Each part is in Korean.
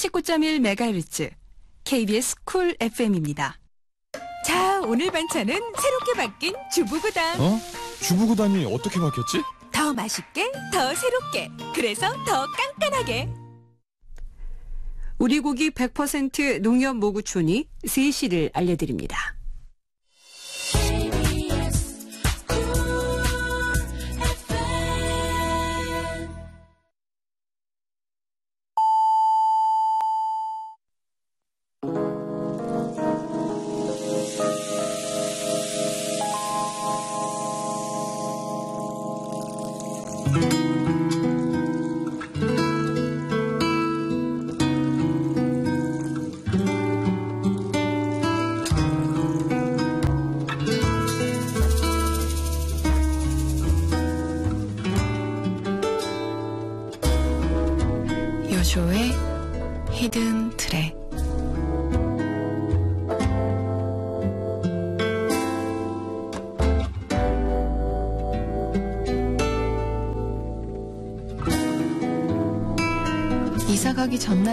89.1MHz KBS 쿨 FM입니다. 자, 오늘 반찬은 새롭게 바뀐 주부구담. 어? 주부구담이 어떻게 바뀌었지? 더 맛있게, 더 새롭게. 그래서 더 깐깐하게. 우리 고기 100% 농협 모구촌이 3시를 알려드립니다.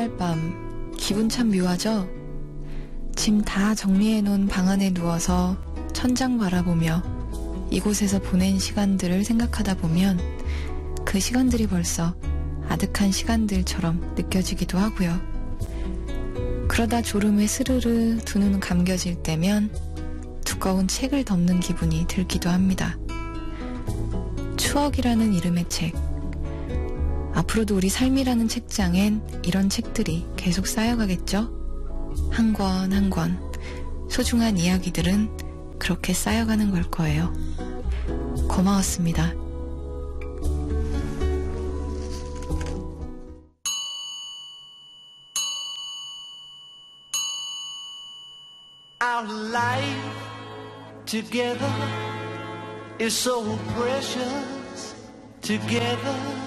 전날 밤 기분 참 묘하죠? 짐 다 정리해 놓은 방 안에 누워서 천장 바라보며 이곳에서 보낸 시간들을 생각하다 보면 그 시간들이 벌써 아득한 시간들처럼 느껴지기도 하고요. 그러다 졸음에 스르르 두 눈 감겨질 때면 두꺼운 책을 덮는 기분이 들기도 합니다. 추억이라는 이름의 책. 앞으로도 우리 삶이라는 책장엔 이런 책들이 계속 쌓여가겠죠? 한 권 한 권 소중한 이야기들은 그렇게 쌓여가는 걸 거예요. 고마웠습니다. Together is so precious. Together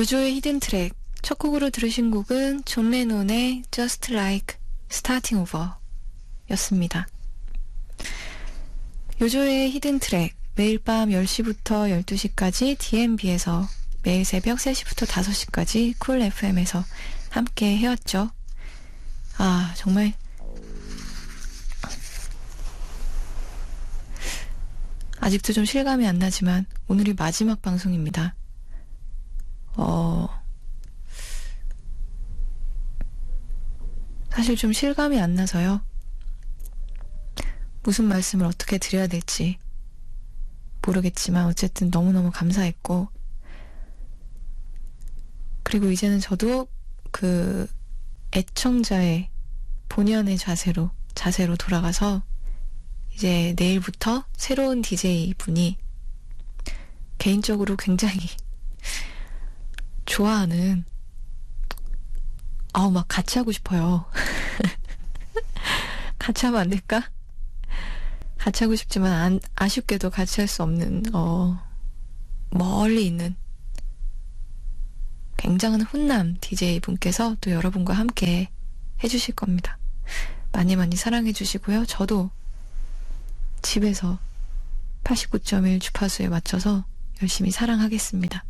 요조의 Hidden Track 첫 곡으로 들으신 곡은 존 레논의 Just Like Starting Over 였습니다. 요조의 Hidden Track 매일 밤 10시부터 12시까지 DMB에서 매일 새벽 3시부터 5시까지 Cool FM에서 함께 해왔죠. 아, 정말 아직도 좀 실감이 안 나지만 오늘이 마지막 방송입니다. 어, 사실 좀 실감이 안 나서요. 무슨 말씀을 어떻게 드려야 될지 모르겠지만 어쨌든 너무너무 감사했고 그리고 이제는 저도 그 애청자의 본연의 자세로 자세로 돌아가서 이제 내일부터 새로운 DJ 분이 개인적으로 굉장히 좋아하는 아우 막 같이 하고 싶어요. 같이 하면 안 될까? 같이 하고 싶지만 안, 아쉽게도 같이 할 수 없는 어 멀리 있는 굉장한 훈남 DJ 분께서 또 여러분과 함께 해주실 겁니다. 많이 많이 사랑해 주시고요. 저도 집에서 89.1 주파수에 맞춰서 열심히 사랑하겠습니다.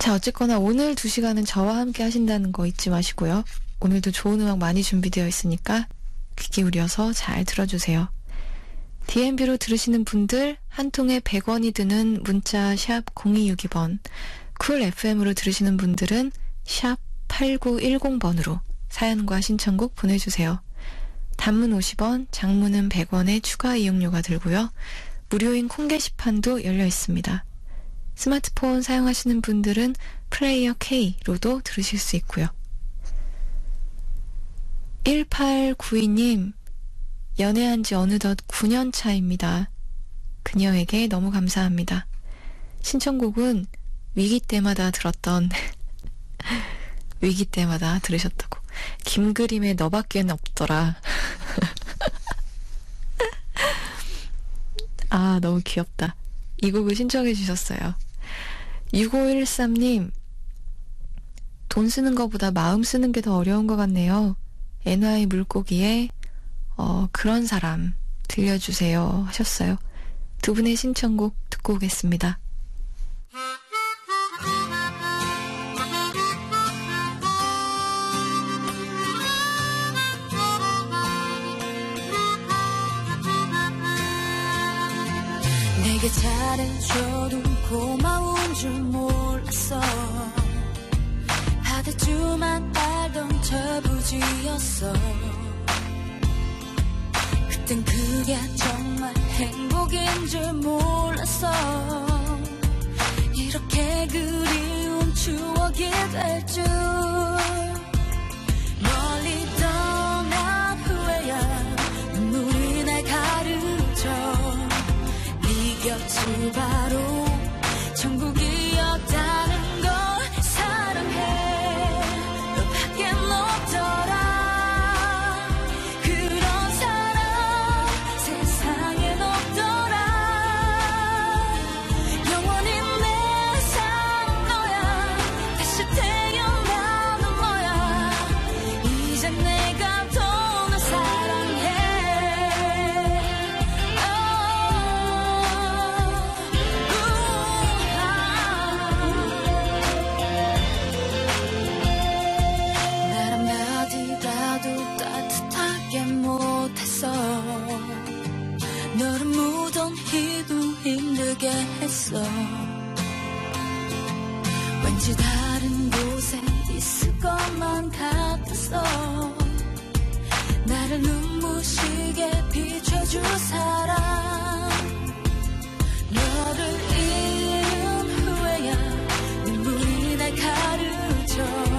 자, 어쨌거나 오늘 두 시간은 저와 함께 하신다는 거 잊지 마시고요. 오늘도 좋은 음악 많이 준비되어 있으니까 귀 기울여서 잘 들어주세요. DMB로 들으시는 분들 한 통에 100원이 드는 문자 샵 0262번 Cool FM으로 들으시는 분들은 샵 8910번으로 사연과 신청곡 보내주세요. 단문 50원, 장문은 100원의 추가 이용료가 들고요. 무료인 콩 게시판도 열려 있습니다. 스마트폰 사용하시는 분들은 Player K로도 들으실 수 있고요. 1892님, 연애한 지 어느덧 9년 차입니다. 그녀에게 너무 감사합니다. 신청곡은 위기 때마다 들었던 위기 때마다 들으셨다고. 김그림의 너밖엔 없더라. 아, 너무 귀엽다. 이 곡을 신청해 주셨어요. 6513님, 돈 쓰는 것보다 마음 쓰는 게 더 어려운 것 같네요. NY 물고기에, 어, 그런 사람 들려주세요 하셨어요. 두 분의 신청곡 듣고 오겠습니다. 내게 잘해줘도 고마운 줄 몰랐어. 줄만 알던 저부지였어. 그땐 그게 정말 행복인 줄 몰랐어. 이렇게 그리운 추억이 될 줄 곁이 했어. 왠지 다른 곳에 있을 것만 같았어 나를 눈부시게 비춰줄 사람. 너를 잃은 후에야 눈물이 날 가르쳐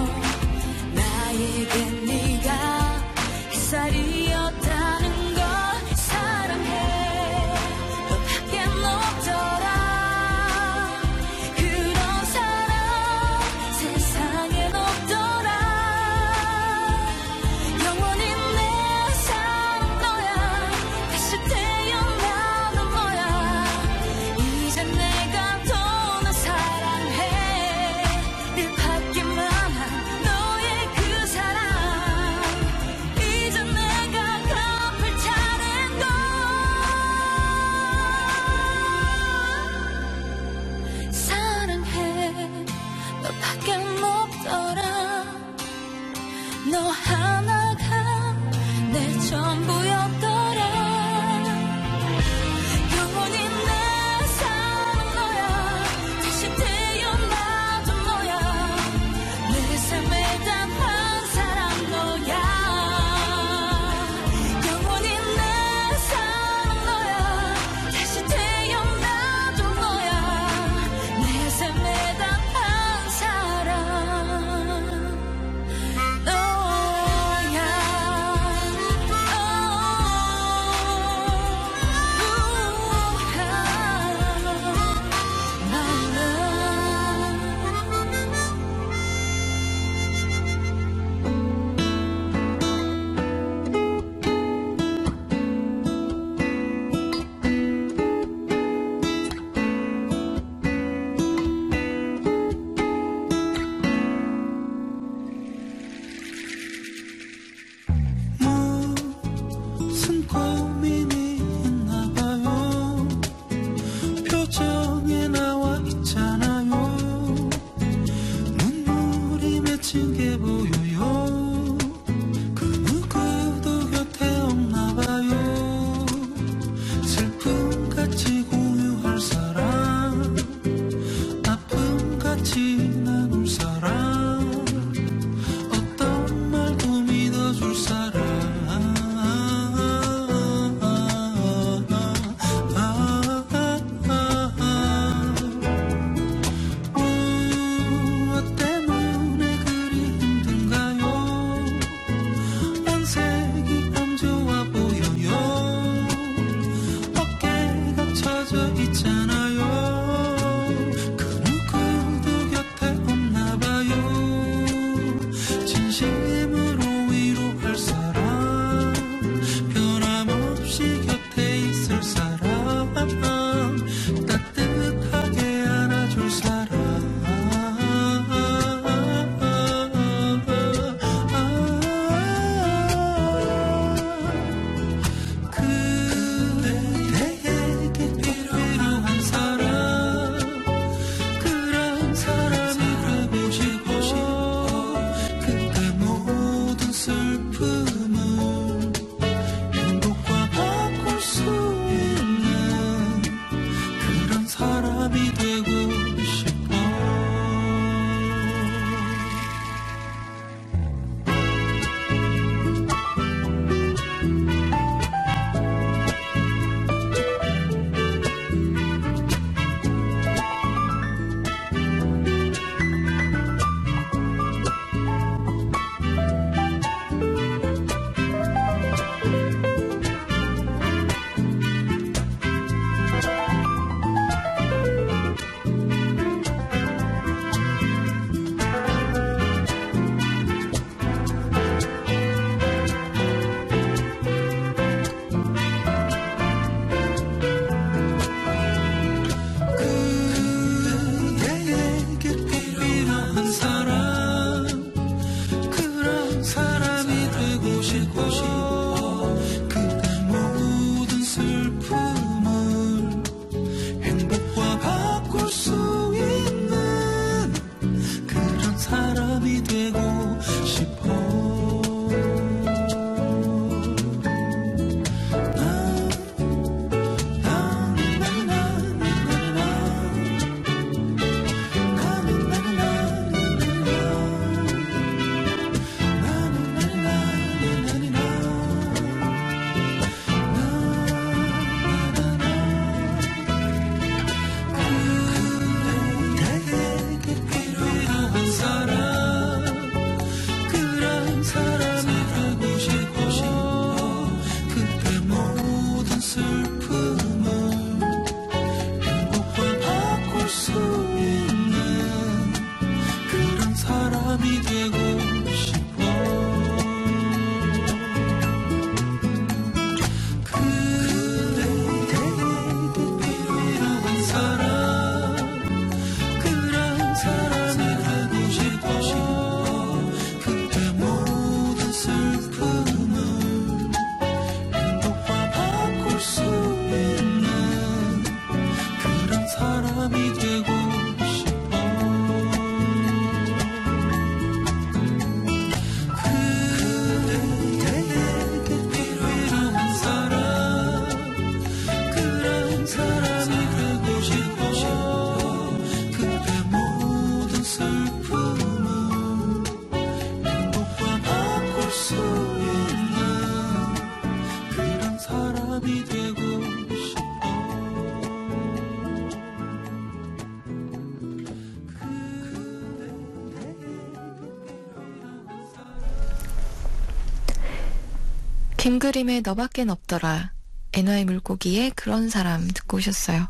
김그림의 너밖엔 없더라. NY 물고기의 그런 사람 듣고 오셨어요.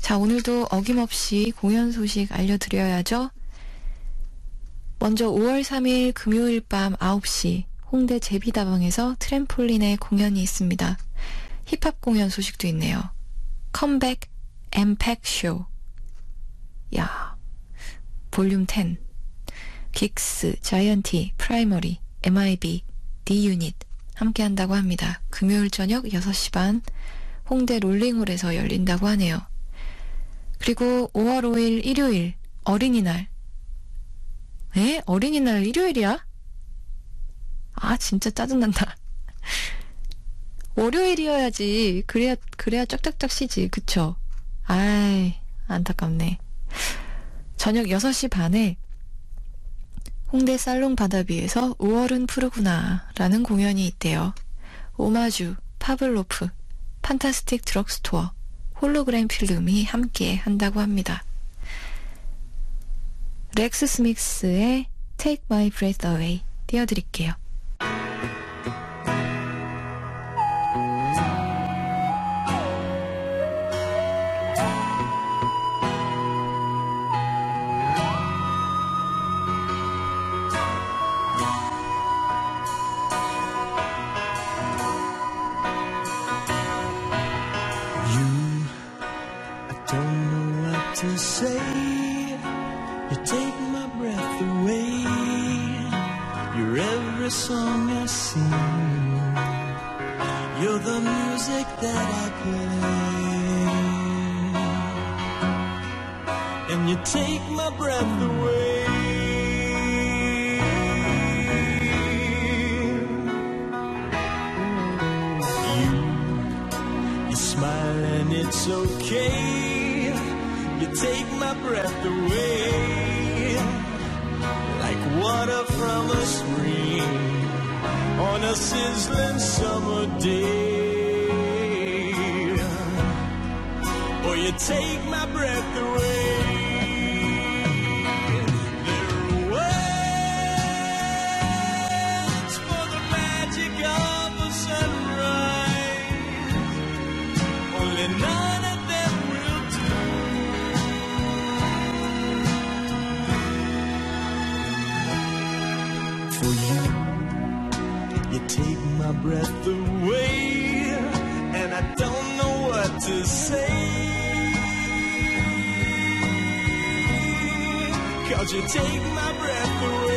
자, 오늘도 어김없이 공연 소식 알려드려야죠. 먼저 5월 3일 금요일 밤 9시 홍대 제비다방에서 트램폴린의 공연이 있습니다. 힙합 공연 소식도 있네요. 컴백 엠팩 쇼. 야, 볼륨 10. 긱스, 자이언티, 프라이머리, MIB, D-유닛 함께 한다고 합니다. 금요일 저녁 6시 반 홍대 롤링홀에서 열린다고 하네요. 그리고 5월 5일 일요일 어린이날. 에? 어린이날 일요일이야? 아, 진짜 짜증난다. 월요일이어야지. 그래야, 그래야 쫙쫙쫙 쉬지. 그쵸? 아이, 안타깝네. 저녁 6시 반에 홍대 살롱 바다비에서 5월은 푸르구나 라는 공연이 있대요. 오마주, 파블로프, 판타스틱 드럭스토어, 홀로그램 필름이 함께 한다고 합니다. 렉스 스미스의 Take My Breath Away 띄워드릴게요. Music that I play. And you take my breath away. You you smile and it's okay. You take my breath away. Like water from a spring on a sizzling summer day. You take my breath away. None of them will do. For you, you take my breath away, and I don't know what to say. Cause you take my breath away.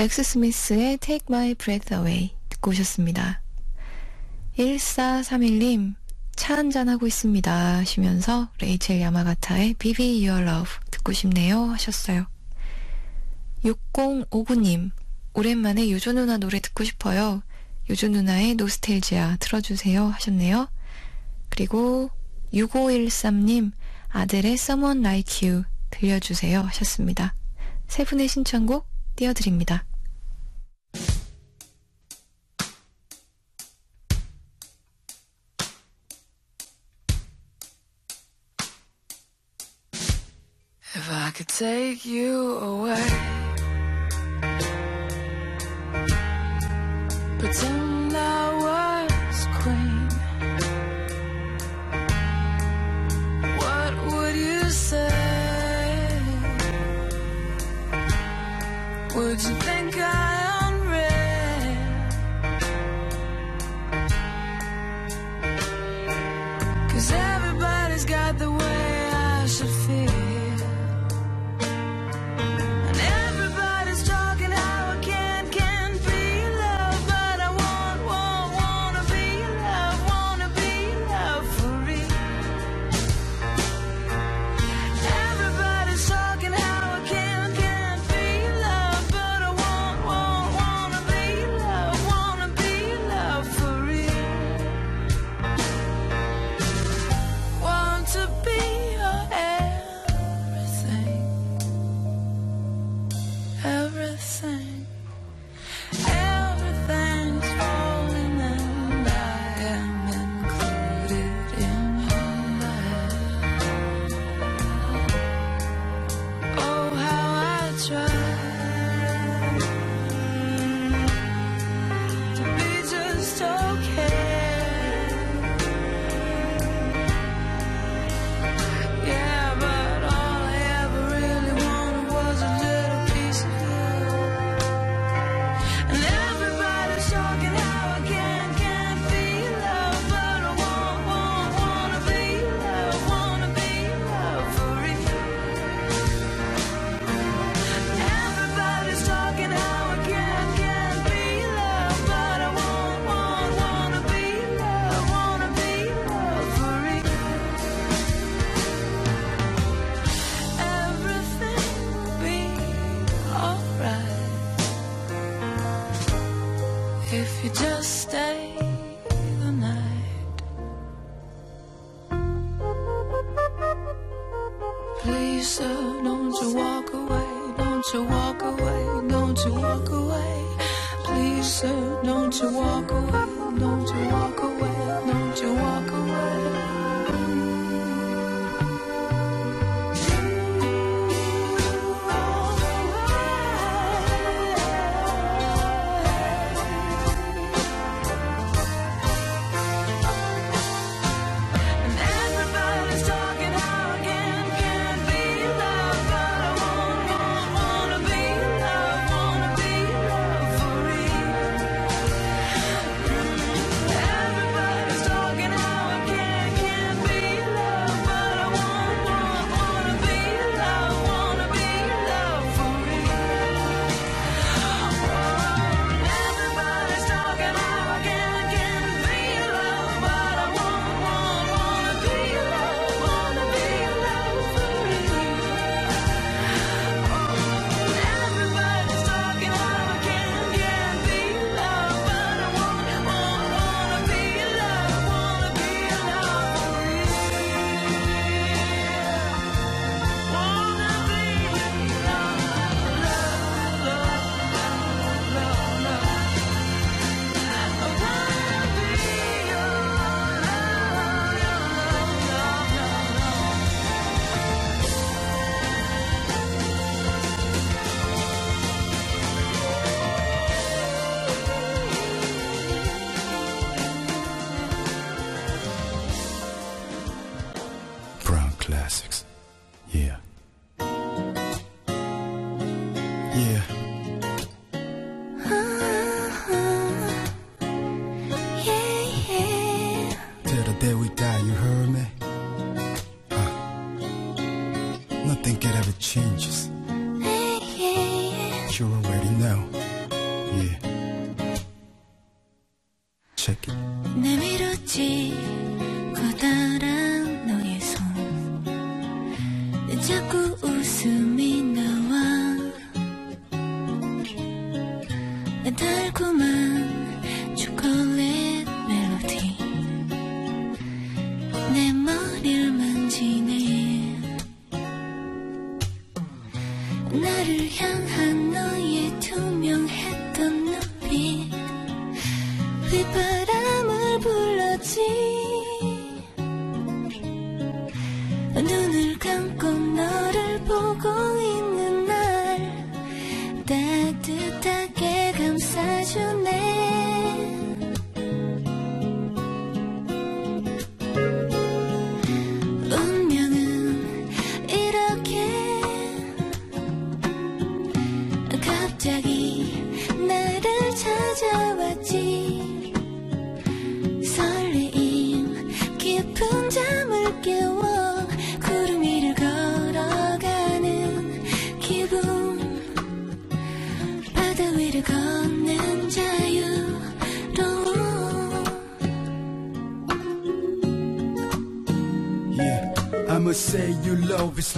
렉스 스미스의 Take My Breath Away 듣고 오셨습니다. 1431님, 차 한잔 하고 있습니다 하시면서 레이첼 야마가타의 Baby Your Love 듣고 싶네요 하셨어요. 6059님, 오랜만에 요조 누나 노래 듣고 싶어요. 요조 누나의 노스텔지아 틀어주세요 하셨네요. 그리고 6513님, 아들의 Someone Like You 들려주세요 하셨습니다. 세 분의 신청곡 띄워드립니다. could take you away. Pretend I was queen. What would you say? Would you think?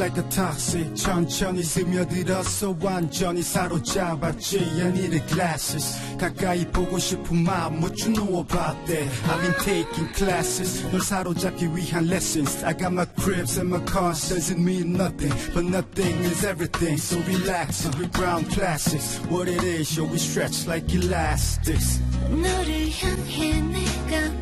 like a toxic 천천히 스며들었어 완전히 사로잡았지 I needed glasses. 가까이 보고 싶은 마음 What you know about that? I've been taking classes 널 사로잡기 위한 lessons. I got my cribs and my cars doesn't mean nothing But nothing is everything. So relax and we ground classes. What it is yo we stretch like elastics. 너를 향해 내가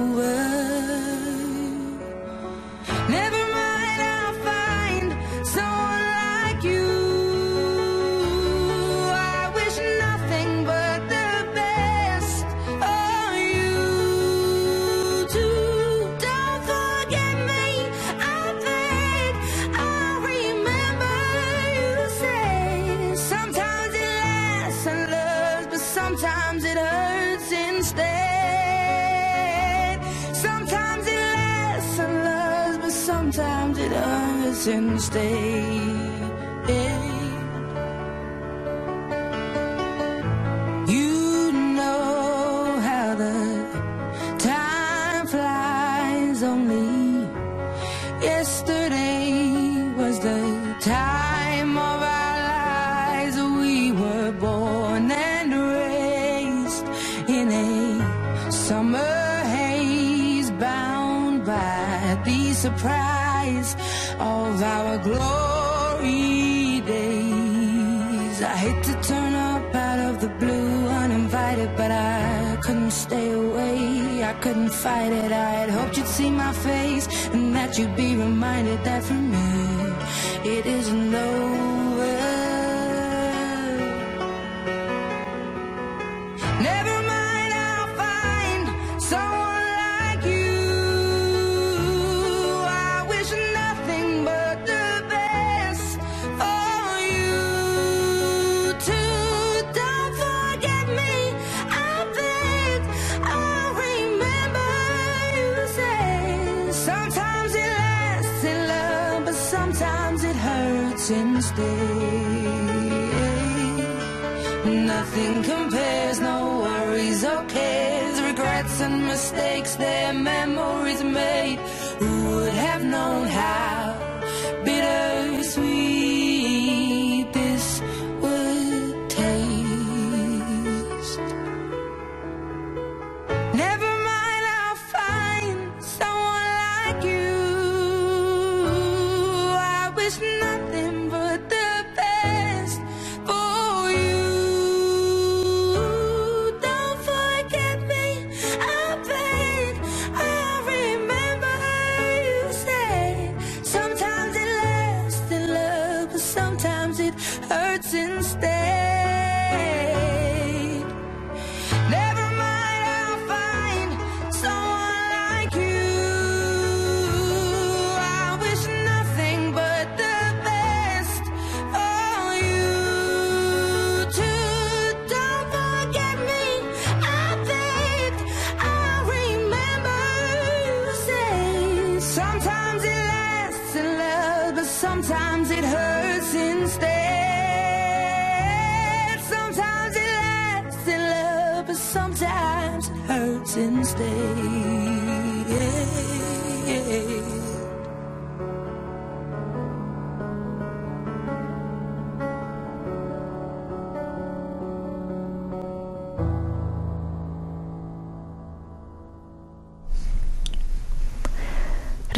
Hurts instead.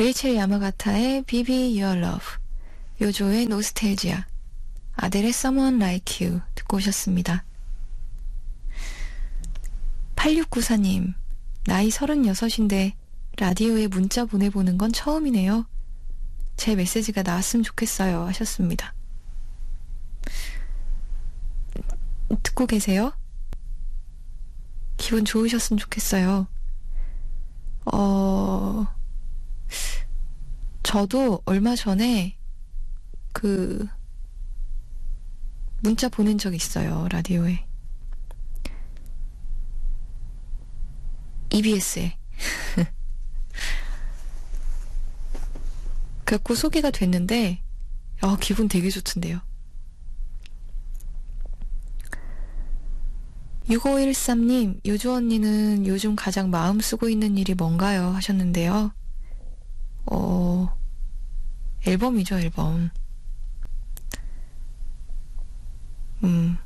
레이첼 야마가타의 비비 Your Love, 요조의 노스텔지아, 아델의 Someone Like You 듣고 오셨습니다. 8694님, 나이 36인데 라디오에 문자 보내보는 건 처음이네요. 제 메시지가 나왔으면 좋겠어요. 하셨습니다. 듣고 계세요? 기분 좋으셨으면 좋겠어요. 어, 저도 얼마 전에 그 문자 보낸 적 있어요. 라디오에. EBS에. 그래갖고 소개가 됐는데, 아, 기분 되게 좋던데요. 6513님, 요조 언니는 요즘 가장 마음 쓰고 있는 일이 뭔가요? 하셨는데요. 어, 앨범이죠, 앨범. 음.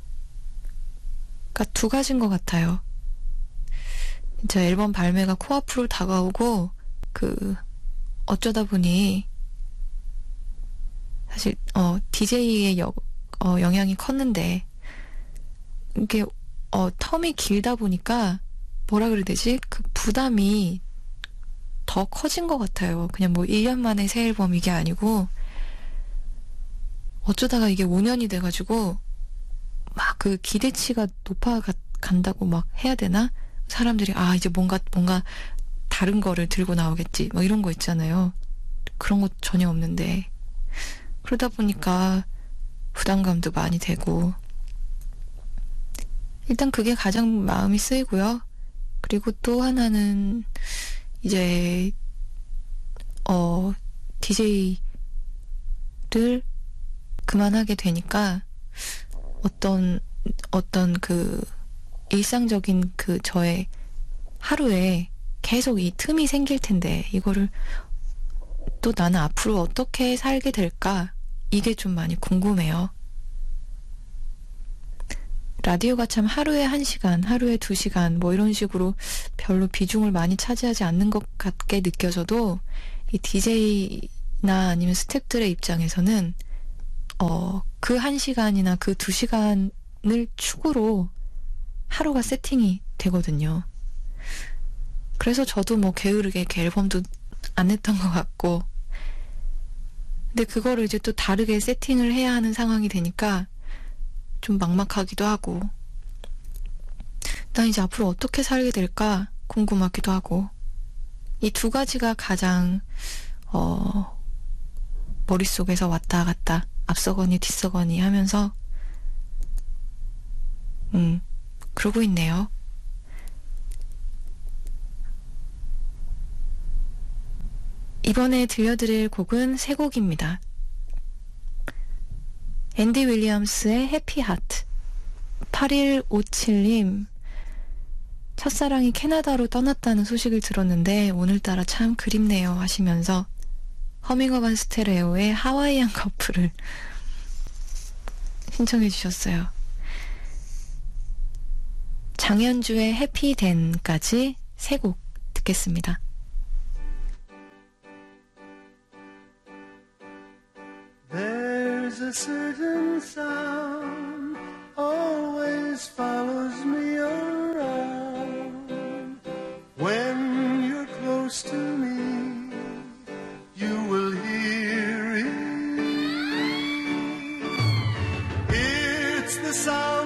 그니까 두 가지인 것 같아요. 진짜 앨범 발매가 코앞으로 다가오고, 그, 어쩌다 보니, 사실, 어, DJ의 여, 어, 영향이 컸는데, 이게, 어, 텀이 길다 보니까, 뭐라 그래야 되지? 그 부담이 더 커진 것 같아요. 그냥 뭐 1년 만에 새 앨범 이게 아니고, 어쩌다가 이게 5년이 돼가지고, 막 그 기대치가 높아간다고 막 해야 되나? 사람들이, 아, 이제 뭔가, 뭔가 다른 거를 들고 나오겠지. 뭐 이런 거 있잖아요. 그런 거 전혀 없는데. 그러다 보니까 부담감도 많이 되고. 일단 그게 가장 마음이 쓰이고요. 그리고 또 하나는 이제 어 DJ를 그만하게 되니까 어떤 어떤 그 일상적인 그 저의 하루에 계속 이 틈이 생길 텐데 이거를 또 나는 앞으로 어떻게 살게 될까 이게 좀 많이 궁금해요. 라디오가 참 하루에 한 시간, 하루에 두 시간, 뭐 이런 식으로 별로 비중을 많이 차지하지 않는 것 같게 느껴져도 이 DJ나 아니면 스탭들의 입장에서는 어, 그 한 시간이나 그 두 시간을 축으로 하루가 세팅이 되거든요. 그래서 저도 뭐 게으르게 이렇게 앨범도 안 냈던 것 같고 근데 그거를 이제 또 다르게 세팅을 해야 하는 상황이 되니까 좀 막막하기도 하고 난 이제 앞으로 어떻게 살게 될까 궁금하기도 하고 이 두 가지가 가장 어 머릿속에서 왔다 갔다 앞서거니 뒤서거니 하면서 음 그러고 있네요. 이번에 들려드릴 곡은 세 곡입니다. 앤디 윌리엄스의 해피 하트 8157님 첫사랑이 캐나다로 떠났다는 소식을 들었는데 오늘따라 참 그립네요 하시면서 허밍어 반 스테레오의 하와이안 커플을 신청해 주셨어요. 장현주의 해피댄까지 세 곡 듣겠습니다. There's a certain sound always follows me around. When you're close to me, you will hear it. It's the sound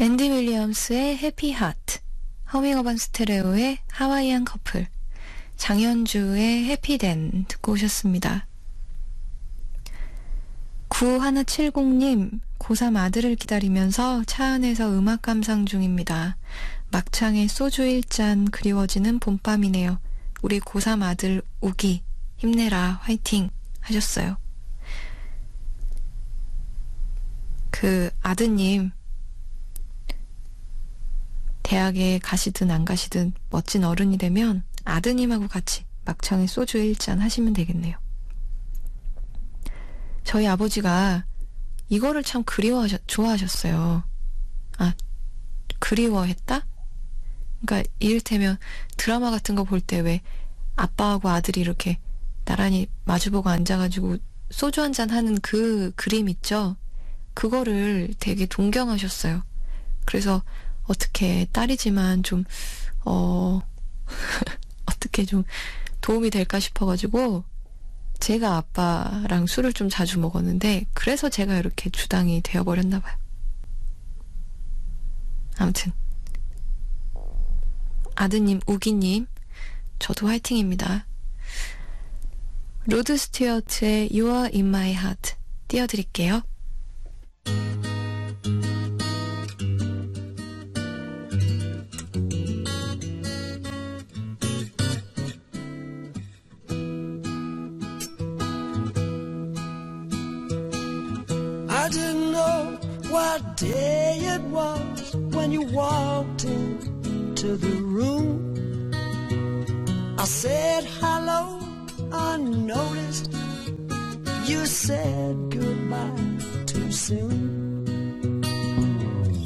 앤디 윌리엄스의 해피 하트, 허밍어반 스테레오의 하와이안 커플, 장현주의 해피댄 듣고 오셨습니다. 9170님, 고3 아들을 기다리면서 차 안에서 음악 감상 중입니다. 막창에 소주 1잔 그리워지는 봄밤이네요. 우리 고3 아들 우기, 힘내라, 화이팅! 하셨어요. 그 아드님, 대학에 가시든 안 가시든 멋진 어른이 되면 아드님하고 같이 막창에 소주 1잔 하시면 되겠네요. 저희 아버지가 이거를 참 그리워하셨, 좋아하셨어요. 아, 그리워했다? 그러니까 이를테면 드라마 같은 거 볼 때 왜 아빠하고 아들이 이렇게 나란히 마주보고 앉아가지고 소주 한 잔 하는 그 그림 있죠? 그거를 되게 동경하셨어요. 그래서 어떻게 딸이지만 좀, 어, 어떻게 좀 도움이 될까 싶어가지고 제가 아빠랑 술을 좀 자주 먹었는데 그래서 제가 이렇게 주당이 되어버렸나 봐요. 아무튼 아드님 우기님 저도 화이팅입니다. 로드 스튜어트의 You Are In My Heart 띄워드릴게요. I didn't know what day it was when you walked into the room. I said hello unnoticed. You said goodbye too soon.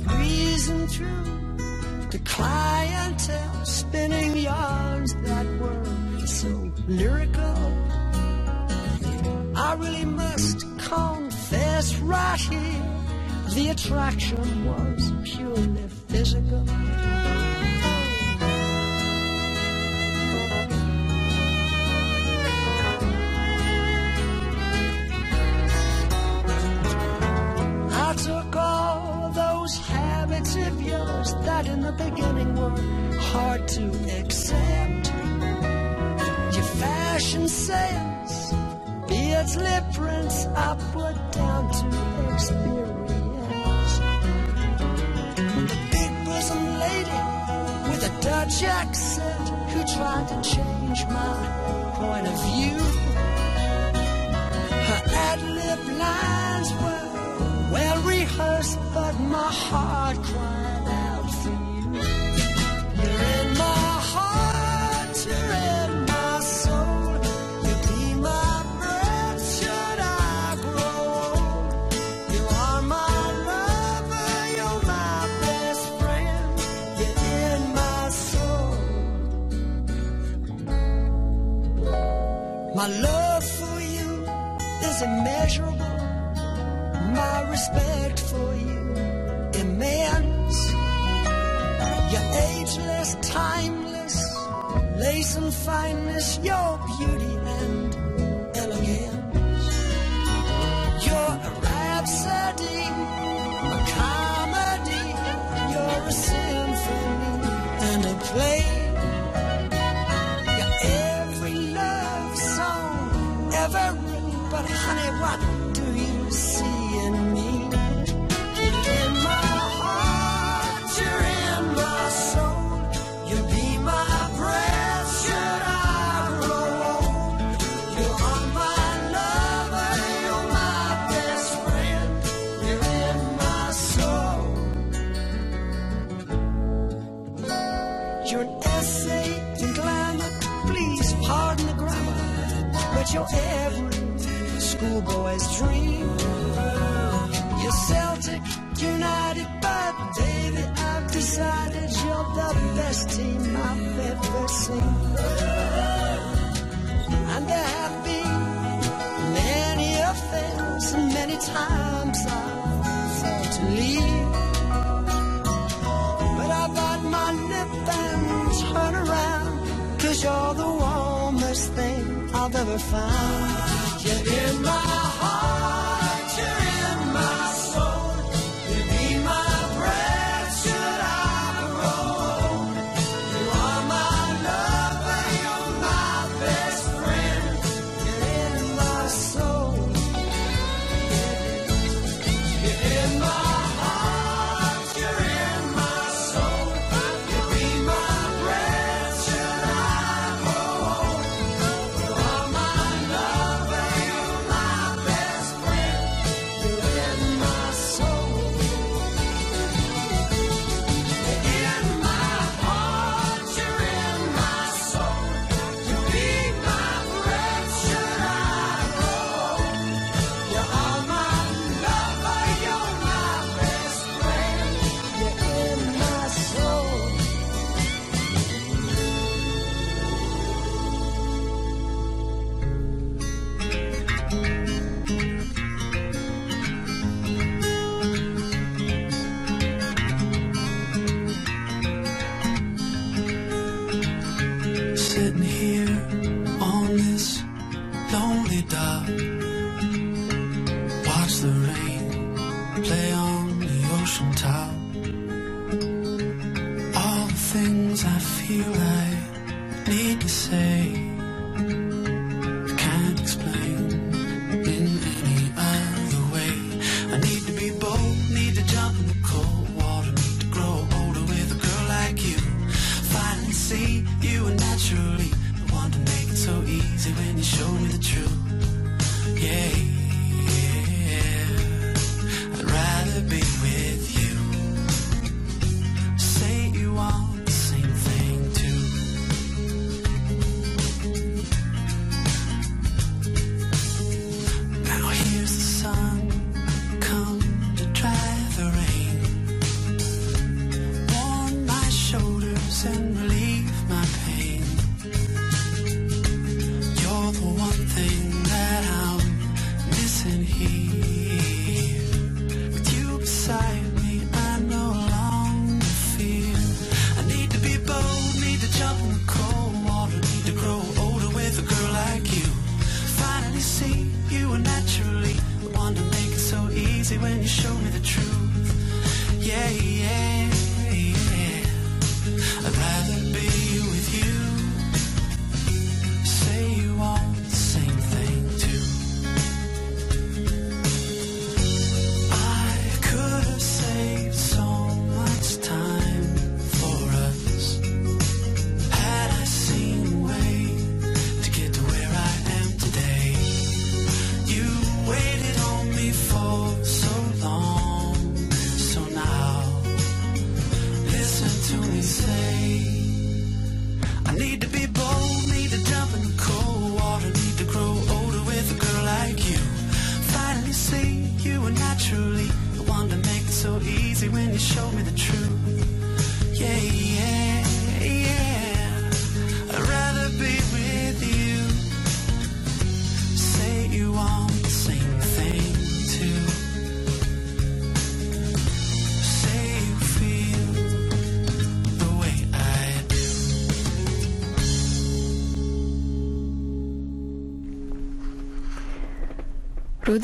Breezing through the clientele, spinning yarns that were so lyrical. I really must confess right here, the attraction was purely physical. I took all those habits of yours that in the beginning were hard to accept. Your fashion sense, Beardsley prints I put down to experience. The big bosom lady with a Dutch accent who tried to change my point of view. Her ad lib lines were well rehearsed, but my heart cried. My love for you is immeasurable. My respect for you immense. Your ageless, timeless, lace and fineness, your beauty and elegance. Your rhapsody.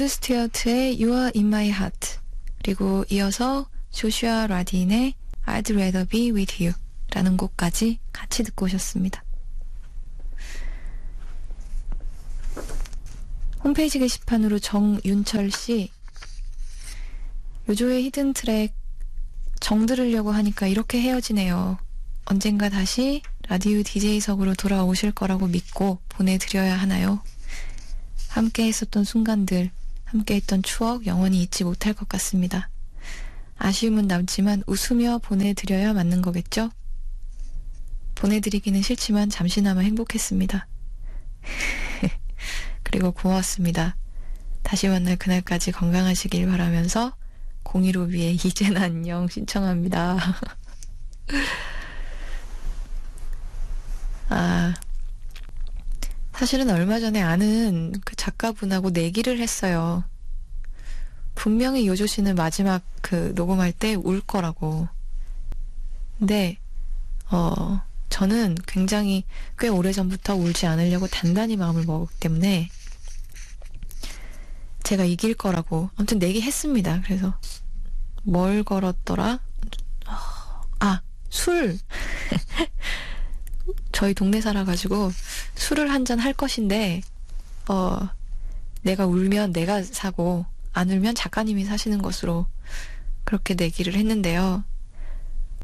스튜어트의 You Are In My Heart 그리고 이어서 조슈아 라딘의 I'd Rather Be With You 라는 곡까지 같이 듣고 오셨습니다. 홈페이지 게시판으로 정윤철 씨 요조의 Hidden Track 정 들으려고 하니까 이렇게 헤어지네요. 언젠가 다시 라디오 DJ석으로 돌아오실 거라고 믿고 보내드려야 하나요? 함께 했었던 순간들, 함께 했던 추억 영원히 잊지 못할 것 같습니다. 아쉬움은 남지만 웃으며 보내드려야 맞는 거겠죠? 보내드리기는 싫지만 잠시나마 행복했습니다. 그리고 고맙습니다. 다시 만날 그날까지 건강하시길 바라면서 015B의 이젠 안녕 신청합니다. 아, 사실은 얼마 전에 아는 그 작가분하고 내기를 했어요. 분명히 요조 씨는 마지막 그 녹음할 때 울 거라고. 근데, 어, 저는 굉장히 꽤 오래 전부터 울지 않으려고 단단히 마음을 먹었기 때문에 제가 이길 거라고 아무튼 내기 했습니다. 그래서 뭘 걸었더라? 아, 술. 저희 동네 살아가지고 술을 한 잔 할 것인데, 어, 내가 울면 내가 사고, 안 울면 작가님이 사시는 것으로 그렇게 내기를 했는데요.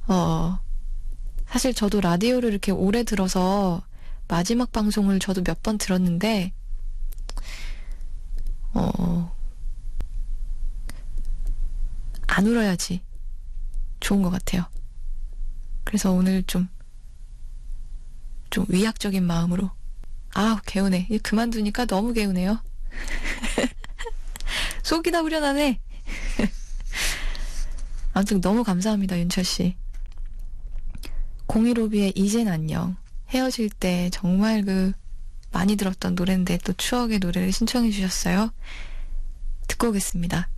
어, 사실 저도 라디오를 이렇게 오래 들어서 마지막 방송을 저도 몇 번 들었는데, 어, 안 울어야지 좋은 것 같아요. 그래서 오늘 좀, 좀 위약적인 마음으로, 아, 개운해. 이 그만두니까 너무 개운해요. 속이 다 후련하네. 아무튼 너무 감사합니다, 윤철씨. 015B의 이젠 안녕. 헤어질 때 정말 그 많이 들었던 노래인데 또 추억의 노래를 신청해 주셨어요. 듣고 오겠습니다.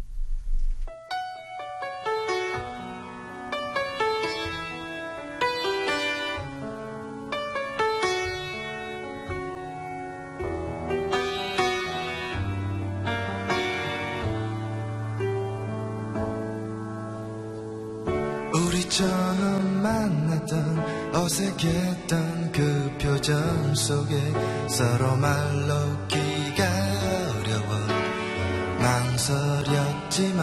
만났던 어색했던 그 표정 속에 서로 말로 기가 어려워 망설였지만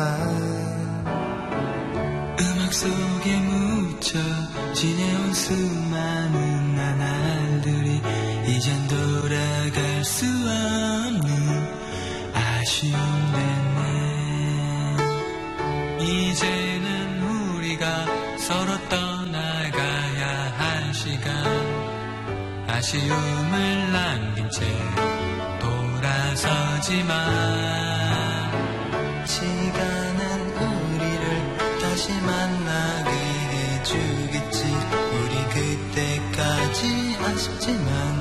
음악 속에 묻혀 지내온 수많은 나날들이 이젠 돌아갈 수 없는 아쉬움 됐 아쉬움을 남긴 채 돌아서지만 시간은 우리를 다시 만나게 해주겠지. 우리 그때까지 아쉽지만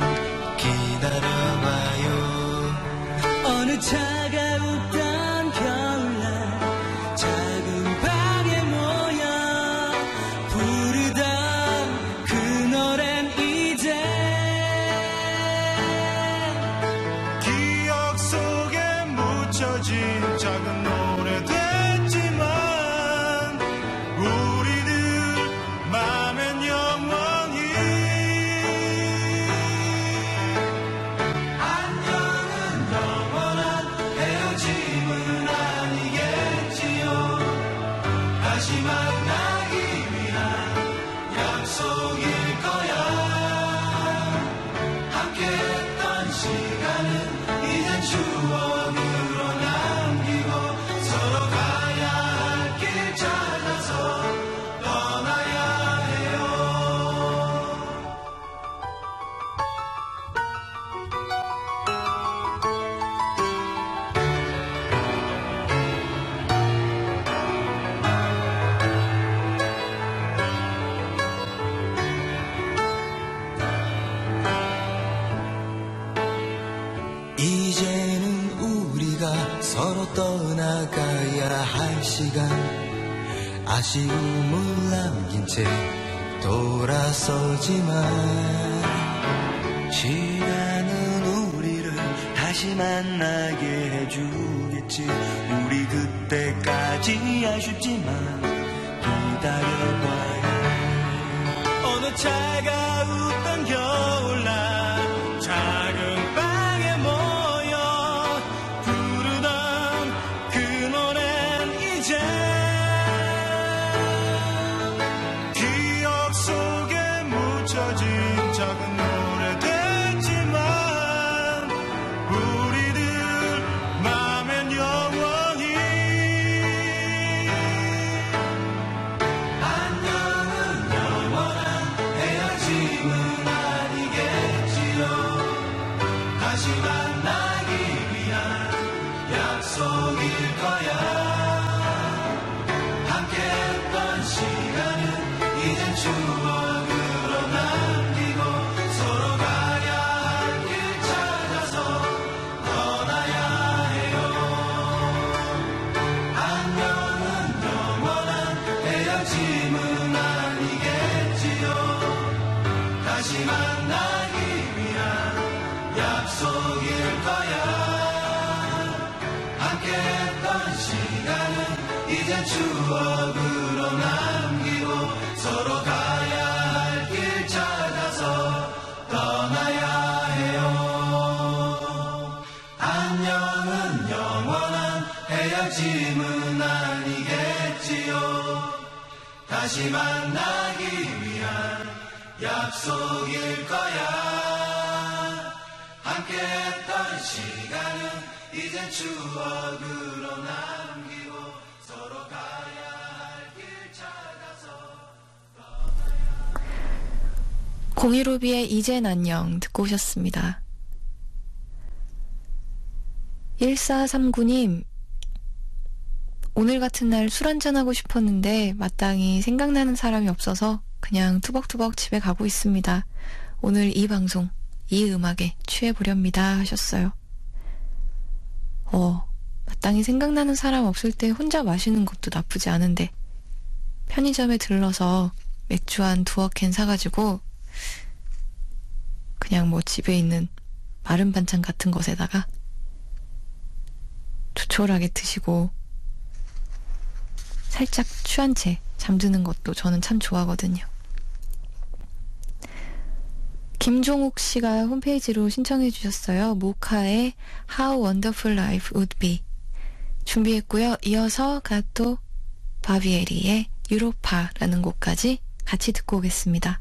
아쉬움을 남긴 채 돌아서지만 시간은 우리를 다시 만나게 해주겠지. 우리 그때까지 아쉽지만 기다려봐요 어느 차가웠 추억으로 남기고 서로 가야 할 길 찾아서 떠나야 해요. 안녕은 영원한 헤어짐은 아니겠지요. 다시 만나기 위한 약속일 거야. 함께 했던 시간은 이젠 추억으로 남기 015B의 이젠 안녕 듣고 오셨습니다. 1439님, 오늘 같은 날 술 한잔하고 싶었는데 마땅히 생각나는 사람이 없어서 그냥 투벅투벅 집에 가고 있습니다. 오늘 이 방송, 이 음악에 취해보렵니다 하셨어요. 어, 마땅히 생각나는 사람 없을 때 혼자 마시는 것도 나쁘지 않은데 편의점에 들러서 맥주 한 두어 캔 사가지고 그냥 뭐 집에 있는 마른 반찬 같은 것에다가 조촐하게 드시고 살짝 취한 채 잠드는 것도 저는 참 좋아하거든요. 김종욱 씨가 홈페이지로 신청해 주셨어요. 모카의 How Wonderful Life Would Be 준비했고요. 이어서 가또 바비에리의 유로파라는 곡까지 같이 듣고 오겠습니다.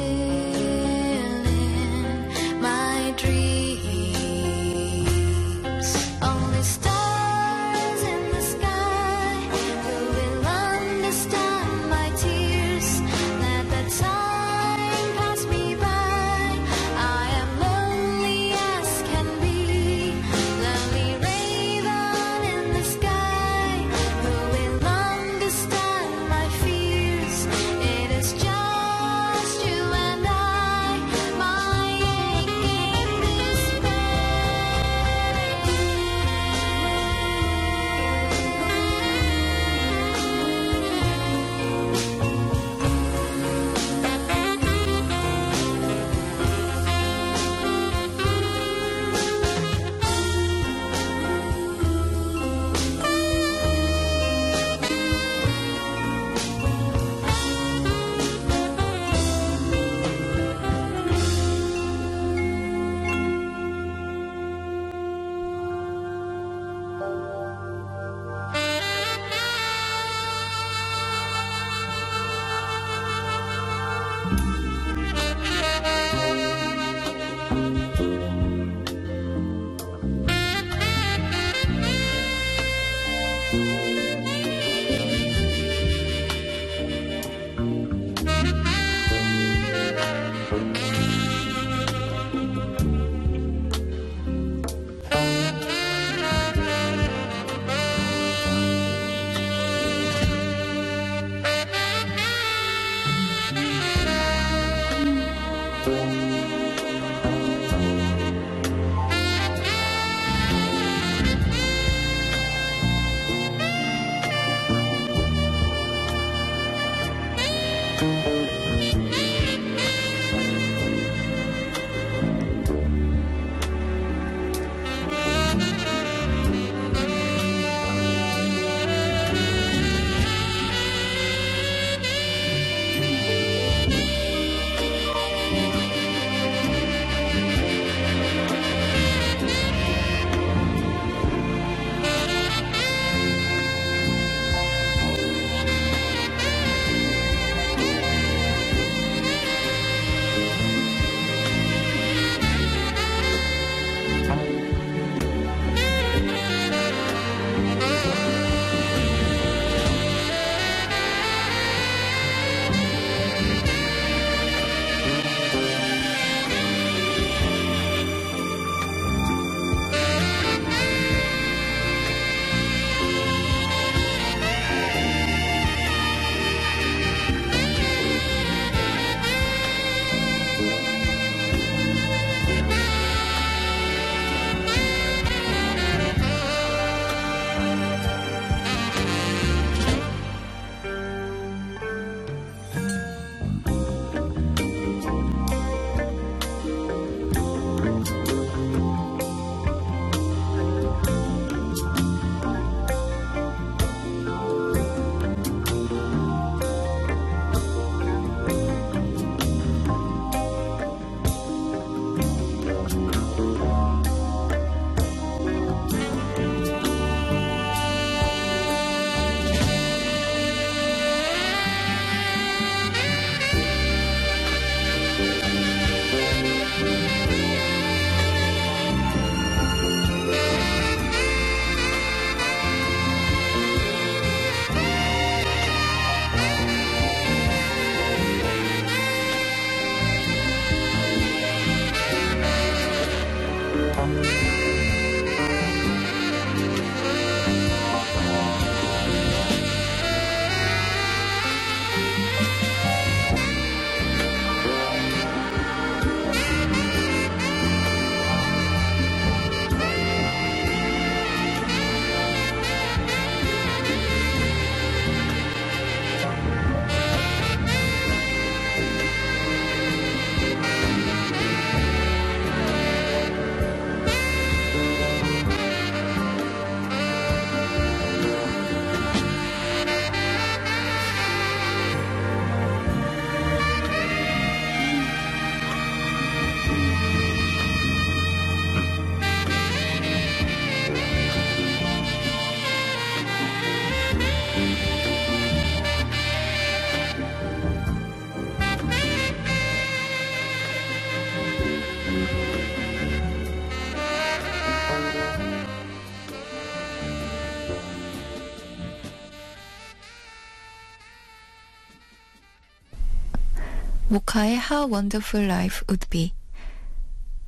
모카의 How Wonderful Life Would Be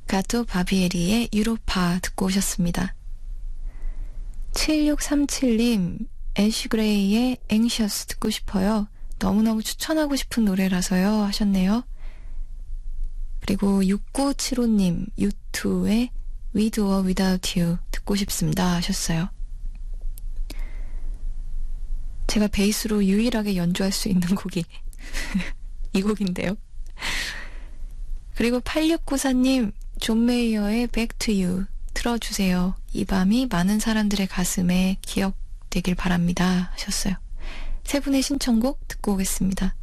가토 바비에리의 유로파 듣고 오셨습니다. 7637님 애쉬 그레이의 Anxious 듣고 싶어요. 너무너무 추천하고 싶은 노래라서요 하셨네요. 그리고 6975님 U2의 With or Without You 듣고 싶습니다 하셨어요. 제가 베이스로 유일하게 연주할 수 있는 곡이 이 곡인데요. 그리고 8694님 존 메이어의 Back to You 틀어주세요. 이 밤이 많은 사람들의 가슴에 기억되길 바랍니다 하셨어요. 세 분의 신청곡 듣고 오겠습니다.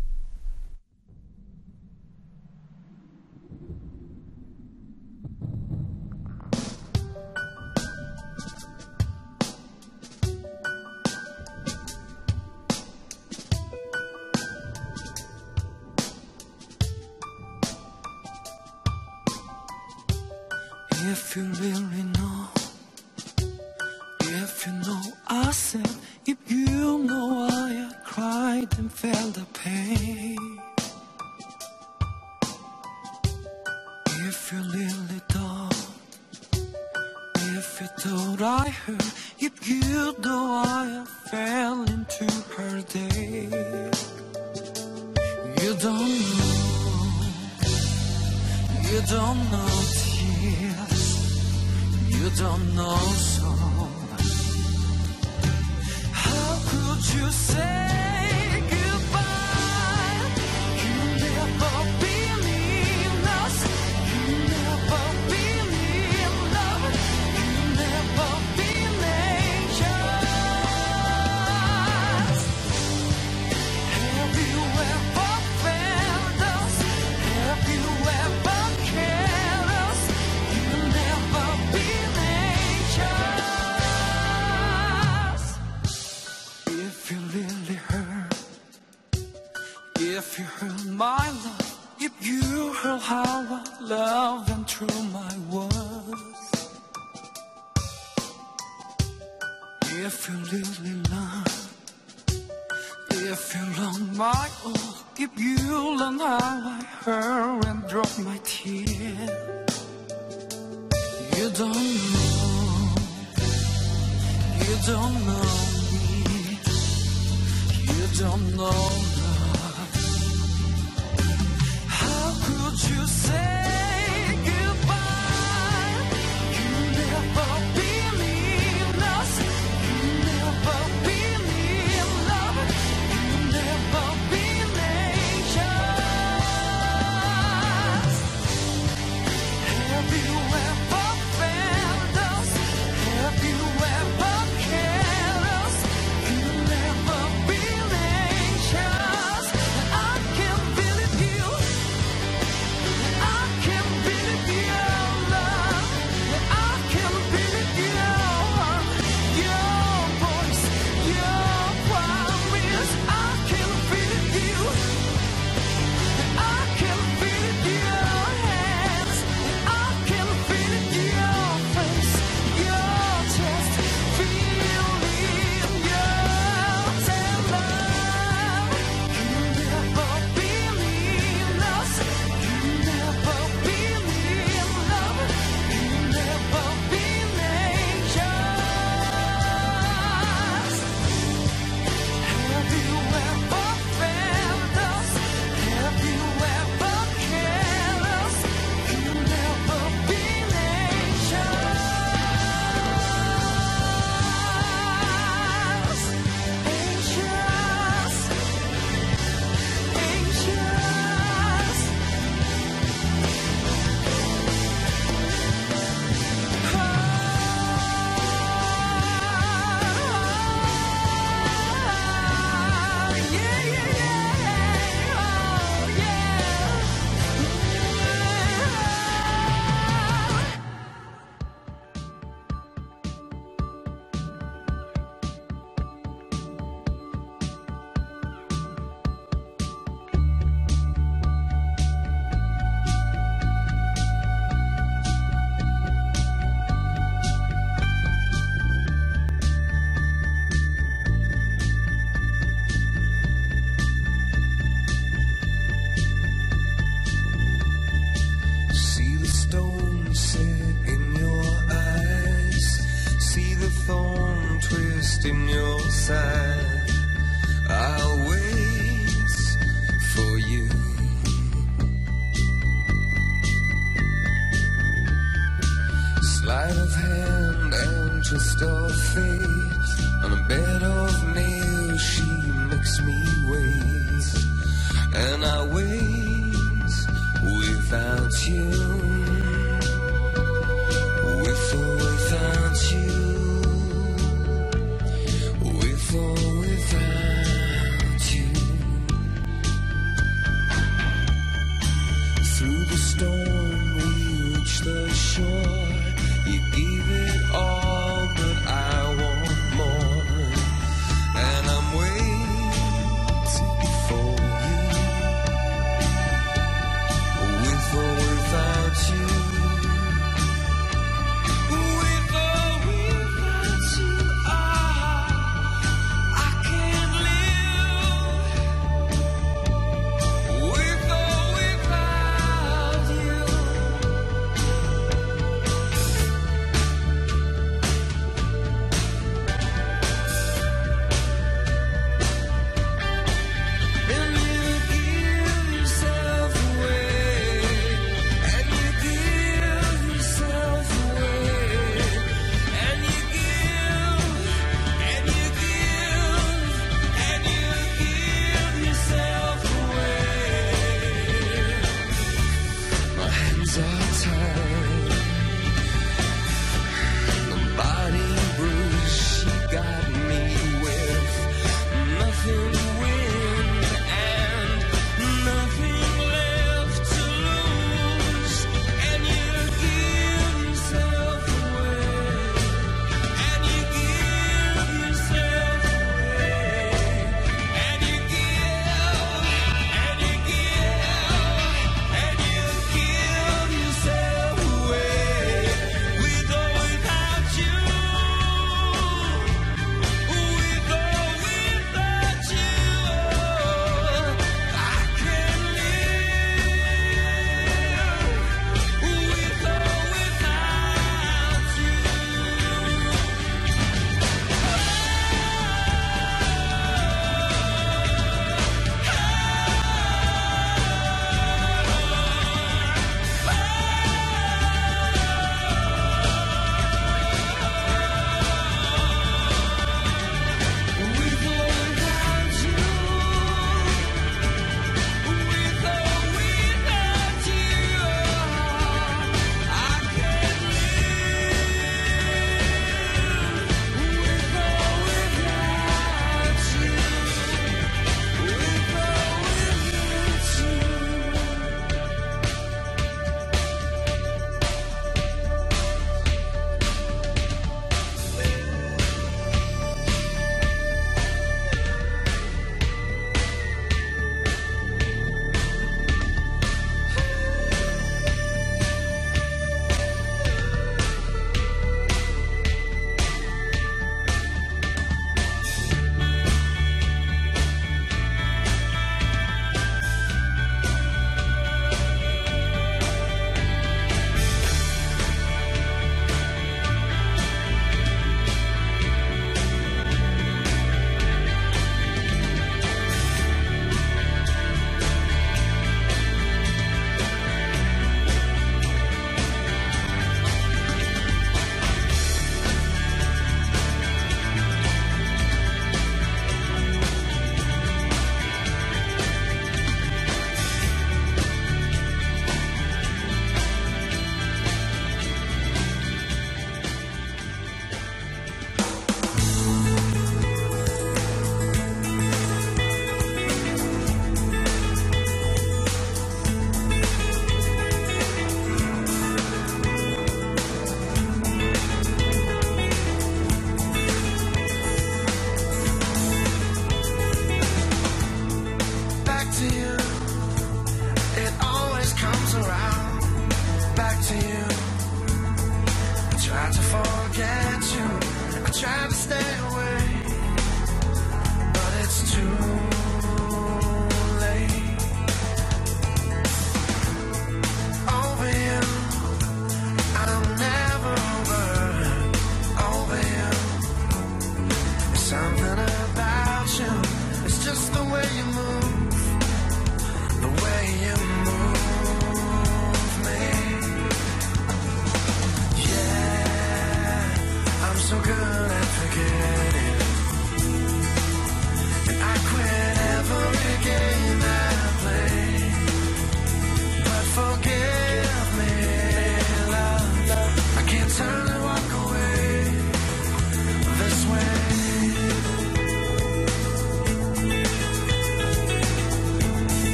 If you really know, if you know, I said, if you know why I cried and felt the pain. If you really thought, if you thought I heard, if you know why I fell into her day. You don't know, you don't know you don't know so. How could you say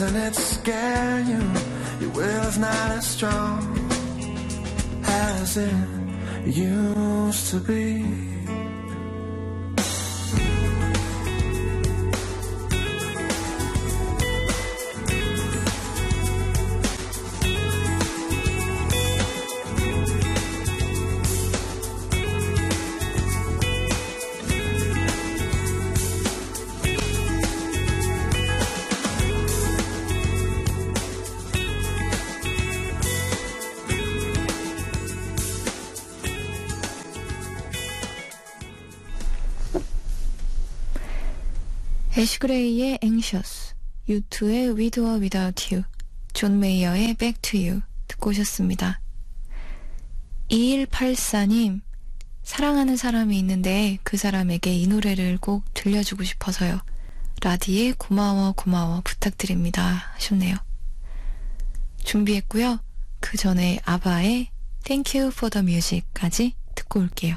Doesn't it scare you? Your will is not as strong as it used to be. 그레이의 Anxious, U2의 With or Without You, 존 메이어의 Back to You 듣고 오셨습니다. 2184님, 사랑하는 사람이 있는데 그 사람에게 이 노래를 꼭 들려주고 싶어서요. 라디의 고마워 고마워 부탁드립니다 하셨네요. 준비했고요. 그 전에 아바의 Thank You for the Music까지 듣고 올게요.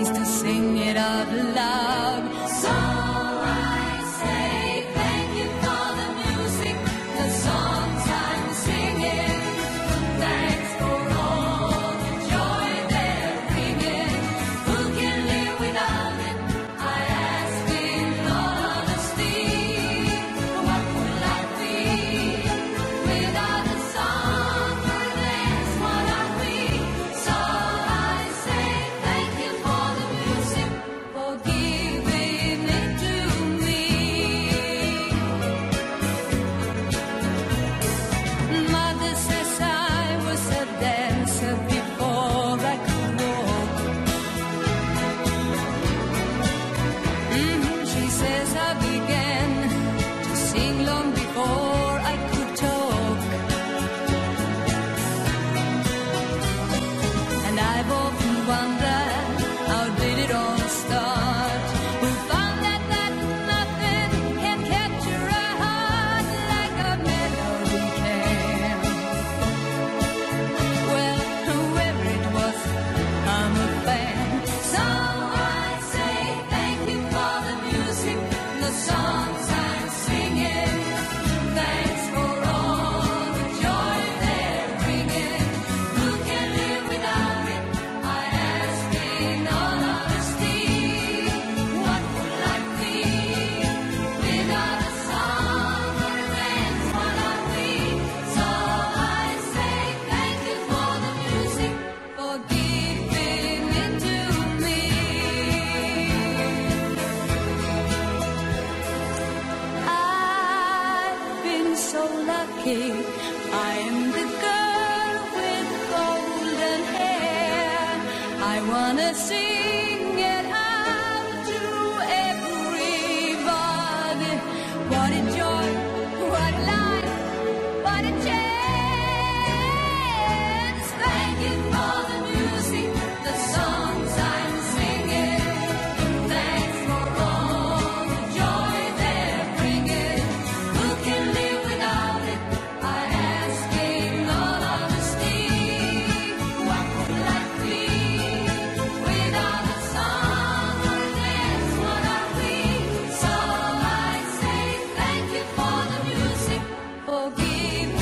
is to sing it out loud. believe.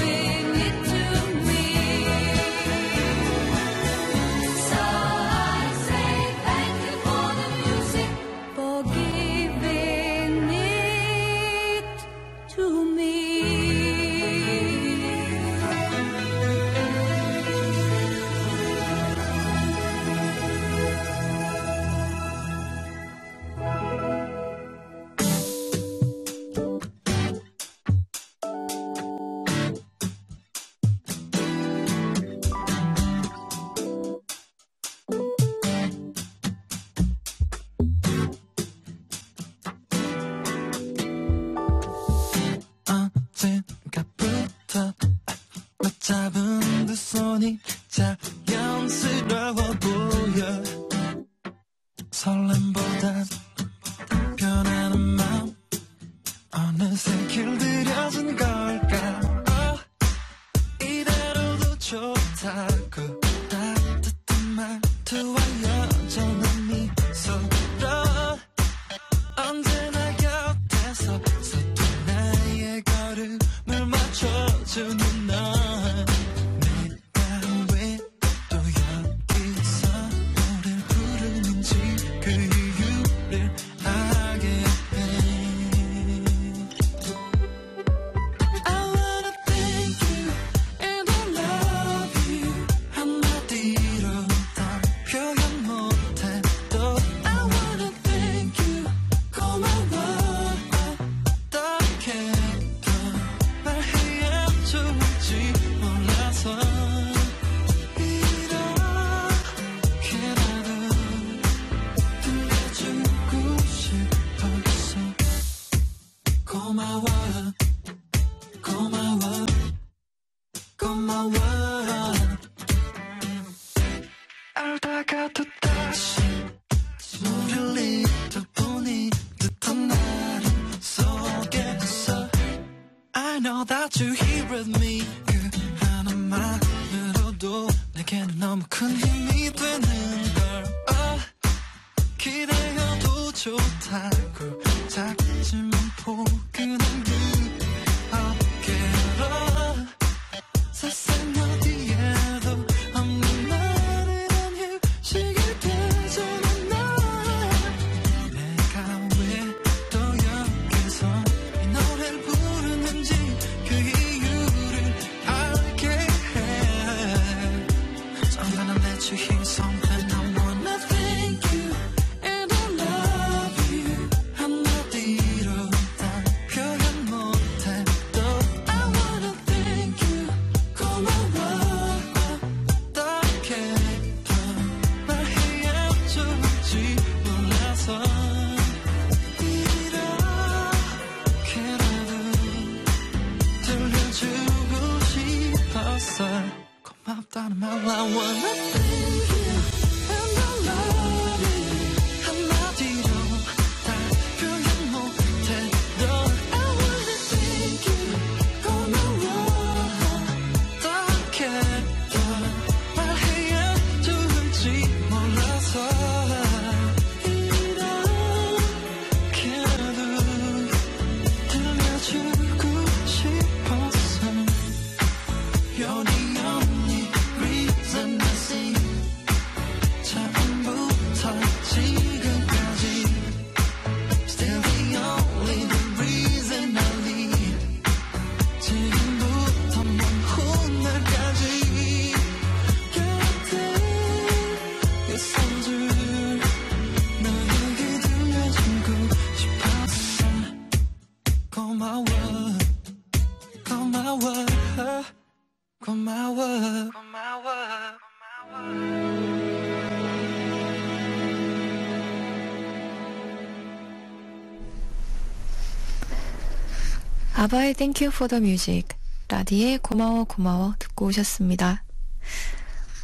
아바의 Thank You for the Music, 라디의 고마워 고마워 듣고 오셨습니다.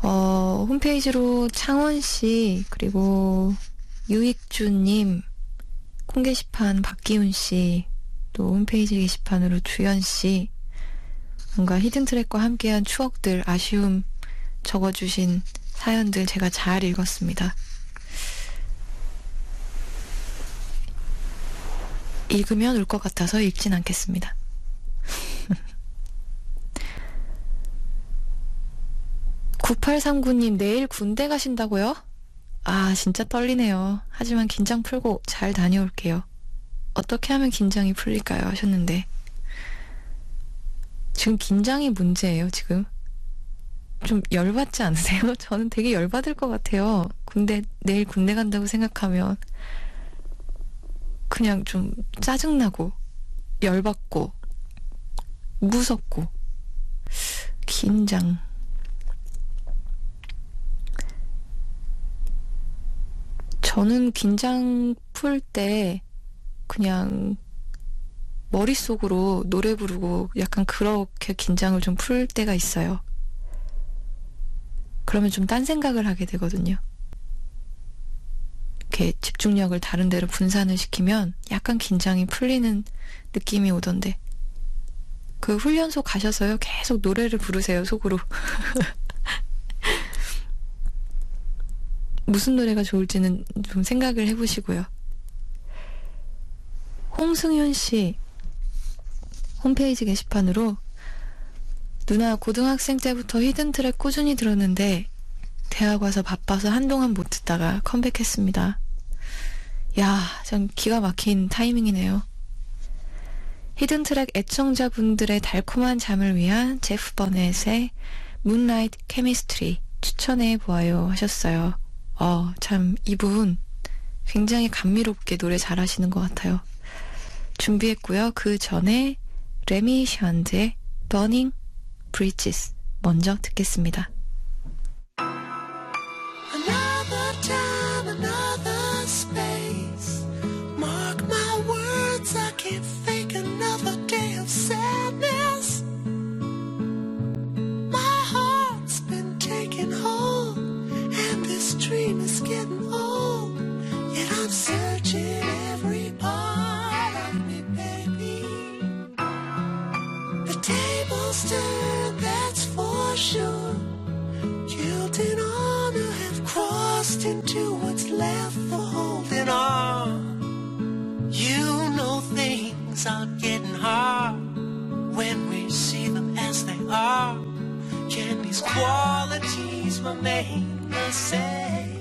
어, 홈페이지로 창원 씨, 그리고 유익주님, 콩 게시판 박기훈 씨, 또 홈페이지 게시판으로 주연 씨, 뭔가 히든 트랙과 함께한 추억들, 아쉬움 적어주신 사연들 제가 잘 읽었습니다. 읽으면 울 것 같아서 읽진 않겠습니다. (9839님) 내일 군대 가신다고요? 아 진짜 떨리네요. 하지만 긴장 풀고 잘 다녀올게요. 어떻게 하면 긴장이 풀릴까요? 하셨는데 지금 긴장이 문제예요, 지금. 좀 열받지 않으세요? 저는 되게 열받을 것 같아요. 군대, 내일 군대 간다고 생각하면. 그냥 좀 짜증나고, 열받고, 무섭고, 긴장. 저는 긴장 풀 때 그냥 머릿속으로 노래 부르고 약간 그렇게 긴장을 좀 풀 때가 있어요. 그러면 좀 딴 생각을 하게 되거든요. 이렇게 집중력을 다른 데로 분산을 시키면 약간 긴장이 풀리는 느낌이 오던데. 그 훈련소 가셔서요. 계속 노래를 부르세요, 속으로. 무슨 노래가 좋을지는 좀 생각을 해보시고요. 홍승윤 씨 홈페이지 게시판으로 누나 고등학생 때부터 히든 트랙 꾸준히 들었는데 대학 와서 바빠서 한동안 못 듣다가 컴백했습니다. 야, 전 기가 막힌 타이밍이네요. Hidden Track 애청자분들의 달콤한 잠을 위한 제프 버넷의 Moonlight Chemistry 추천해 보아요 하셨어요. 어, 참 이분 굉장히 감미롭게 노래 잘하시는 것 같아요. 준비했고요. 그 전에 레미 션드의 Burning Bridges 먼저 듣겠습니다. Tables that's for sure. Guilt and honor have crossed into what's left for holding on. You know things are getting hard when we see them as they are. Can these qualities remain the same?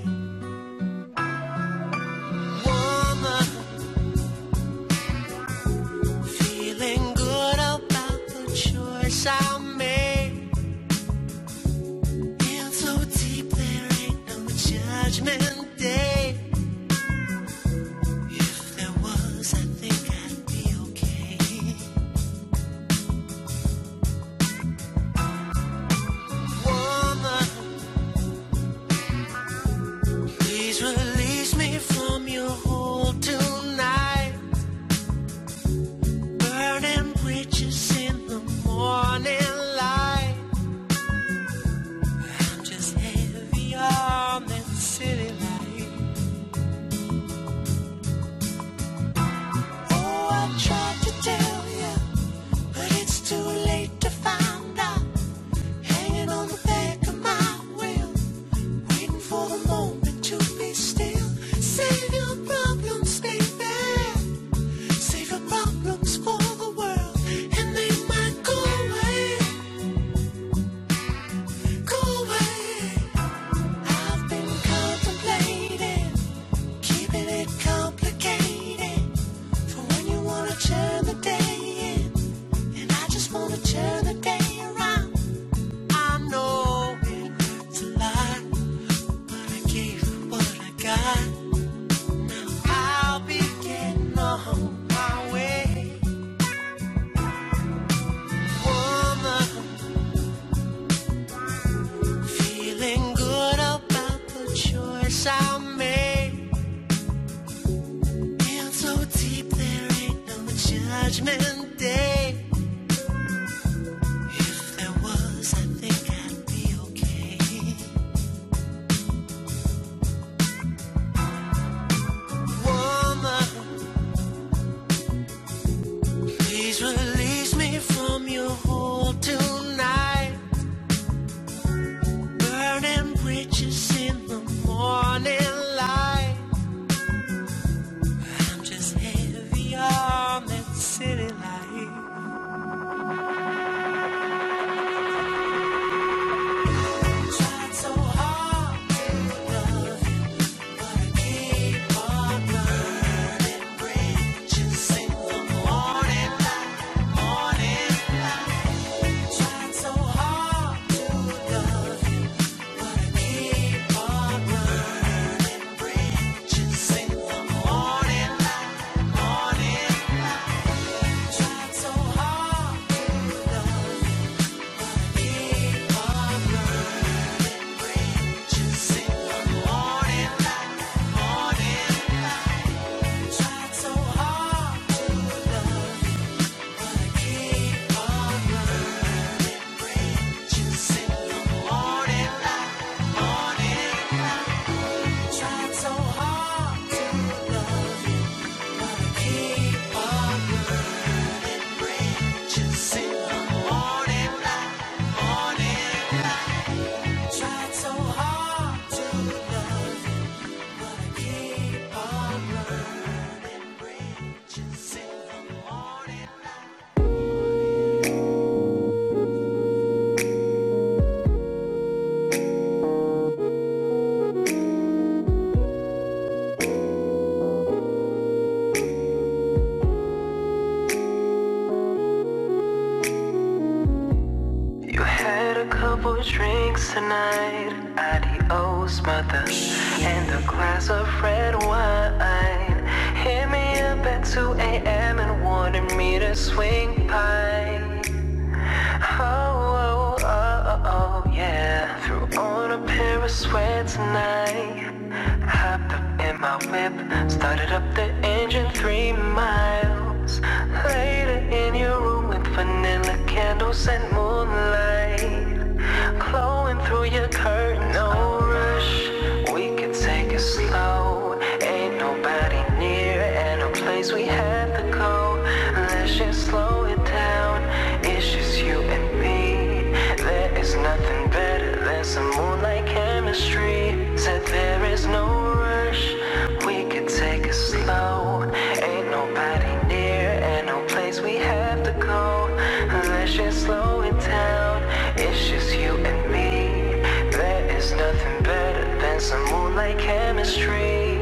Tree.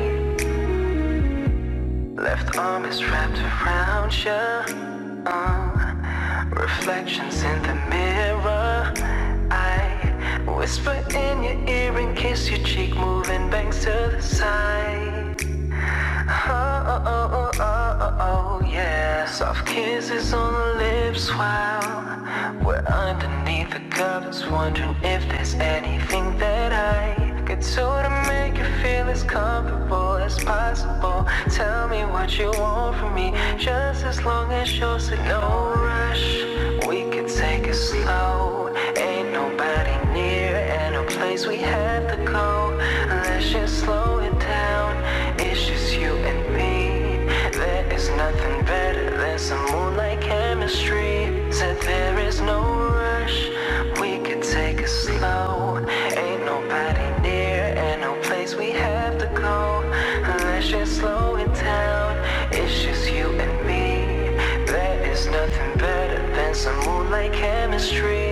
Left arm is wrapped around you. Uh, reflections in the mirror. I whisper in your ear and kiss your cheek, moving bangs to the side. Oh, oh, oh, oh, oh, oh, oh yeah. Soft kisses on the lips while we're underneath the covers, wondering if they. as comfortable as possible. Tell me what you want from me, just as long as you're in no rush. We could take it slow. Ain't nobody near, and no place we have to go. Let's just slow it down. It's just you and me. There is nothing better than some moonlight chemistry. Said there and moonlight chemistry.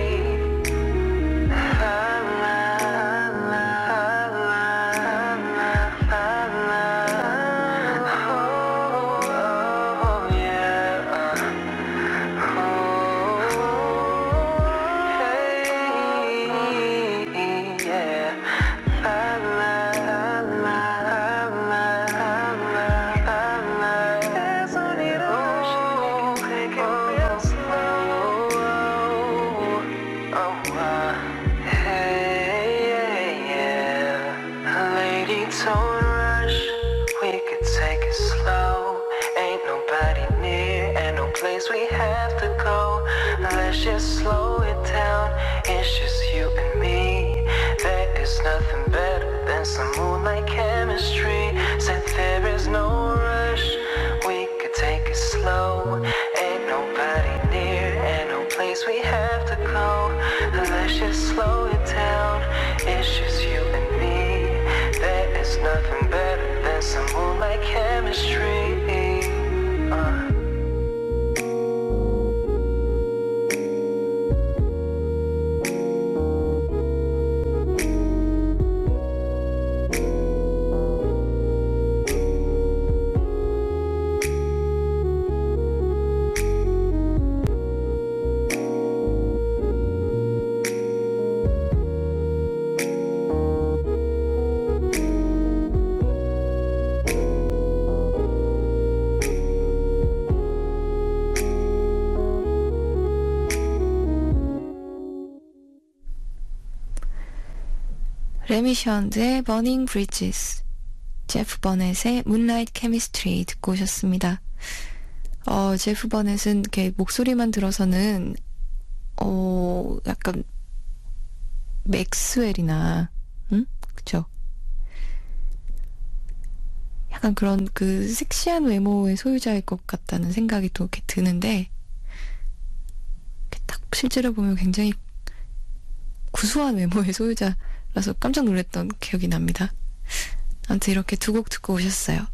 Chemistry. 레미션드의 Burning Bridges, 제프 버넷의 Moonlight Chemistry 듣고 오셨습니다. 어, 제프 버넷은 이렇게 목소리만 들어서는 어, 약간 맥스웰이나 응? 그쵸? 약간 그런 그 섹시한 외모의 소유자일 것 같다는 생각이 또 이렇게 드는데 딱 실제로 보면 굉장히 구수한 외모의 소유자 라서 깜짝 놀랐던 기억이 납니다. 아무튼 이렇게 두 곡 듣고 오셨어요.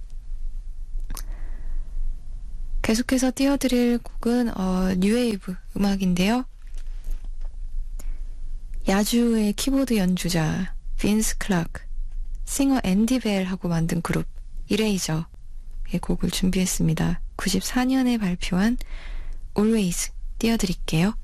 계속해서 띄워드릴 곡은 어, 뉴웨이브 음악인데요. 야주의 키보드 연주자 빈스 클라크, 싱어 앤디 벨하고 만든 그룹 이레이저의 곡을 준비했습니다. 94년에 발표한 Always 띄워드릴게요.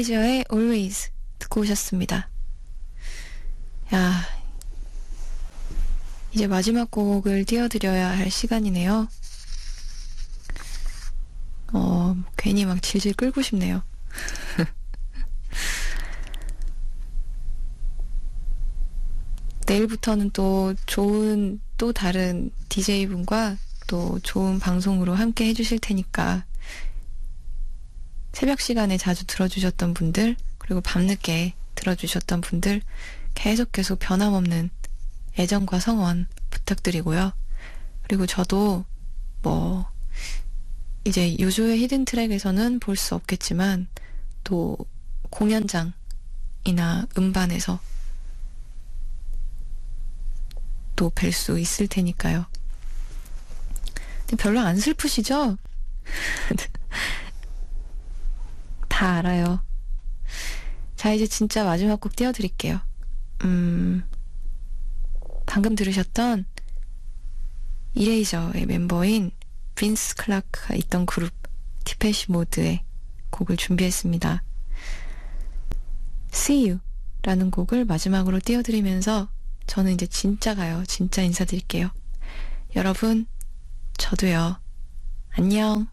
이레이저의 Always 듣고 오셨습니다. 야, 이제 마지막 곡을 띄워드려야 할 시간이네요. 어, 괜히 막 질질 끌고 싶네요. 내일부터는 또 좋은, 또 다른 DJ분과 또 좋은 방송으로 함께 해주실 테니까 새벽 시간에 자주 들어주셨던 분들, 그리고 밤늦게 들어주셨던 분들 계속 계속 변함없는 애정과 성원 부탁드리고요. 그리고 저도 뭐 이제 요조의 히든 트랙에서는 볼 수 없겠지만 또 공연장이나 음반에서 또 뵐 수 있을 테니까요. 별로 안 슬프시죠? 다 알아요. 자, 이제 진짜 마지막 곡 띄워드릴게요. 음, 방금 들으셨던 이레이저의 멤버인 빈스 클라크가 있던 그룹 티페시 모드의 곡을 준비했습니다. See You 라는 곡을 마지막으로 띄워드리면서 저는 이제 진짜 가요. 진짜 인사드릴게요. 여러분, 저도요. 안녕.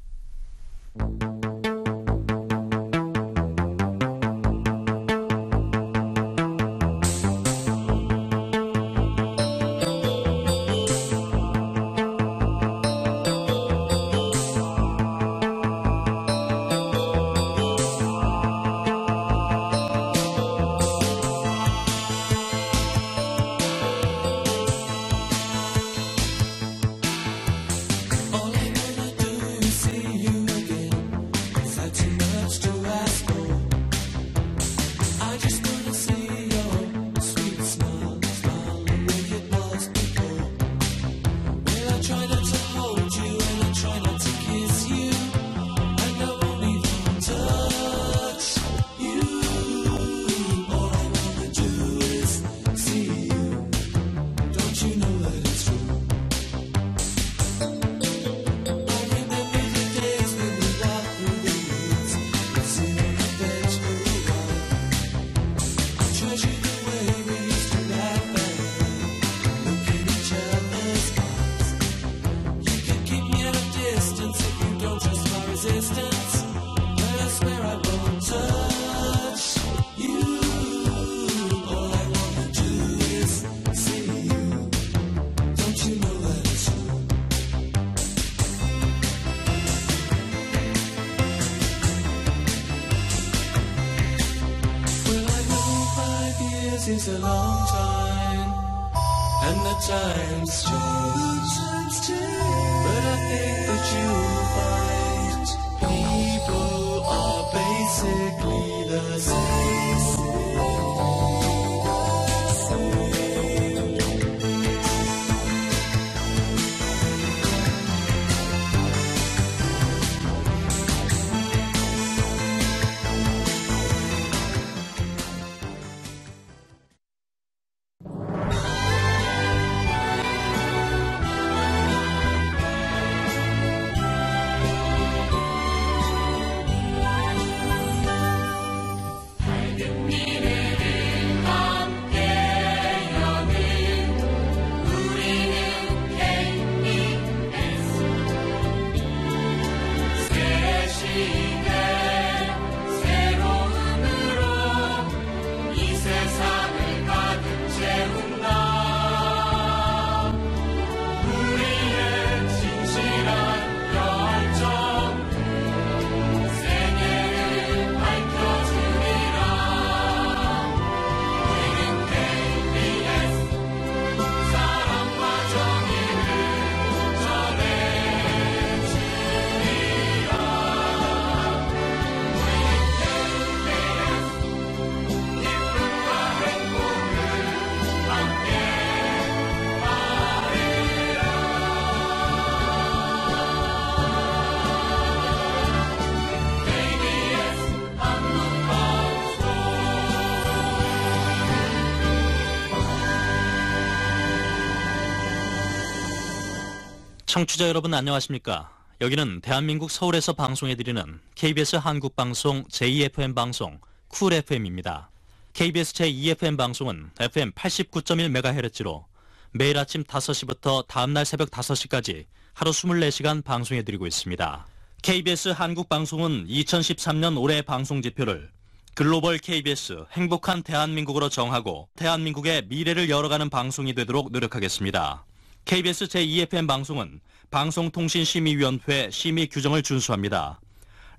청취자 여러분 안녕하십니까? 여기는 대한민국 서울에서 방송해드리는 KBS 한국방송 제2FM 방송 쿨 FM입니다. KBS 제2FM 방송은 FM 89.1MHz로 매일 아침 5시부터 다음날 새벽 5시까지 하루 24시간 방송해드리고 있습니다. KBS 한국방송은 2013년 올해 방송 지표를 글로벌 KBS 행복한 대한민국으로 정하고 대한민국의 미래를 열어가는 방송이 되도록 노력하겠습니다. KBS 제2FM 방송은 방송통신심의위원회 심의 규정을 준수합니다.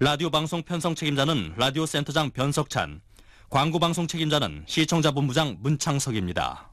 라디오 방송 편성 책임자는 라디오 센터장 변석찬, 광고 방송 책임자는 시청자본부장 문창석입니다.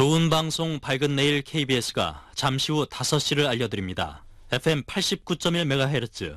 좋은 방송 밝은 내일 KBS가 잠시 후 5시를 알려드립니다. FM 89.1MHz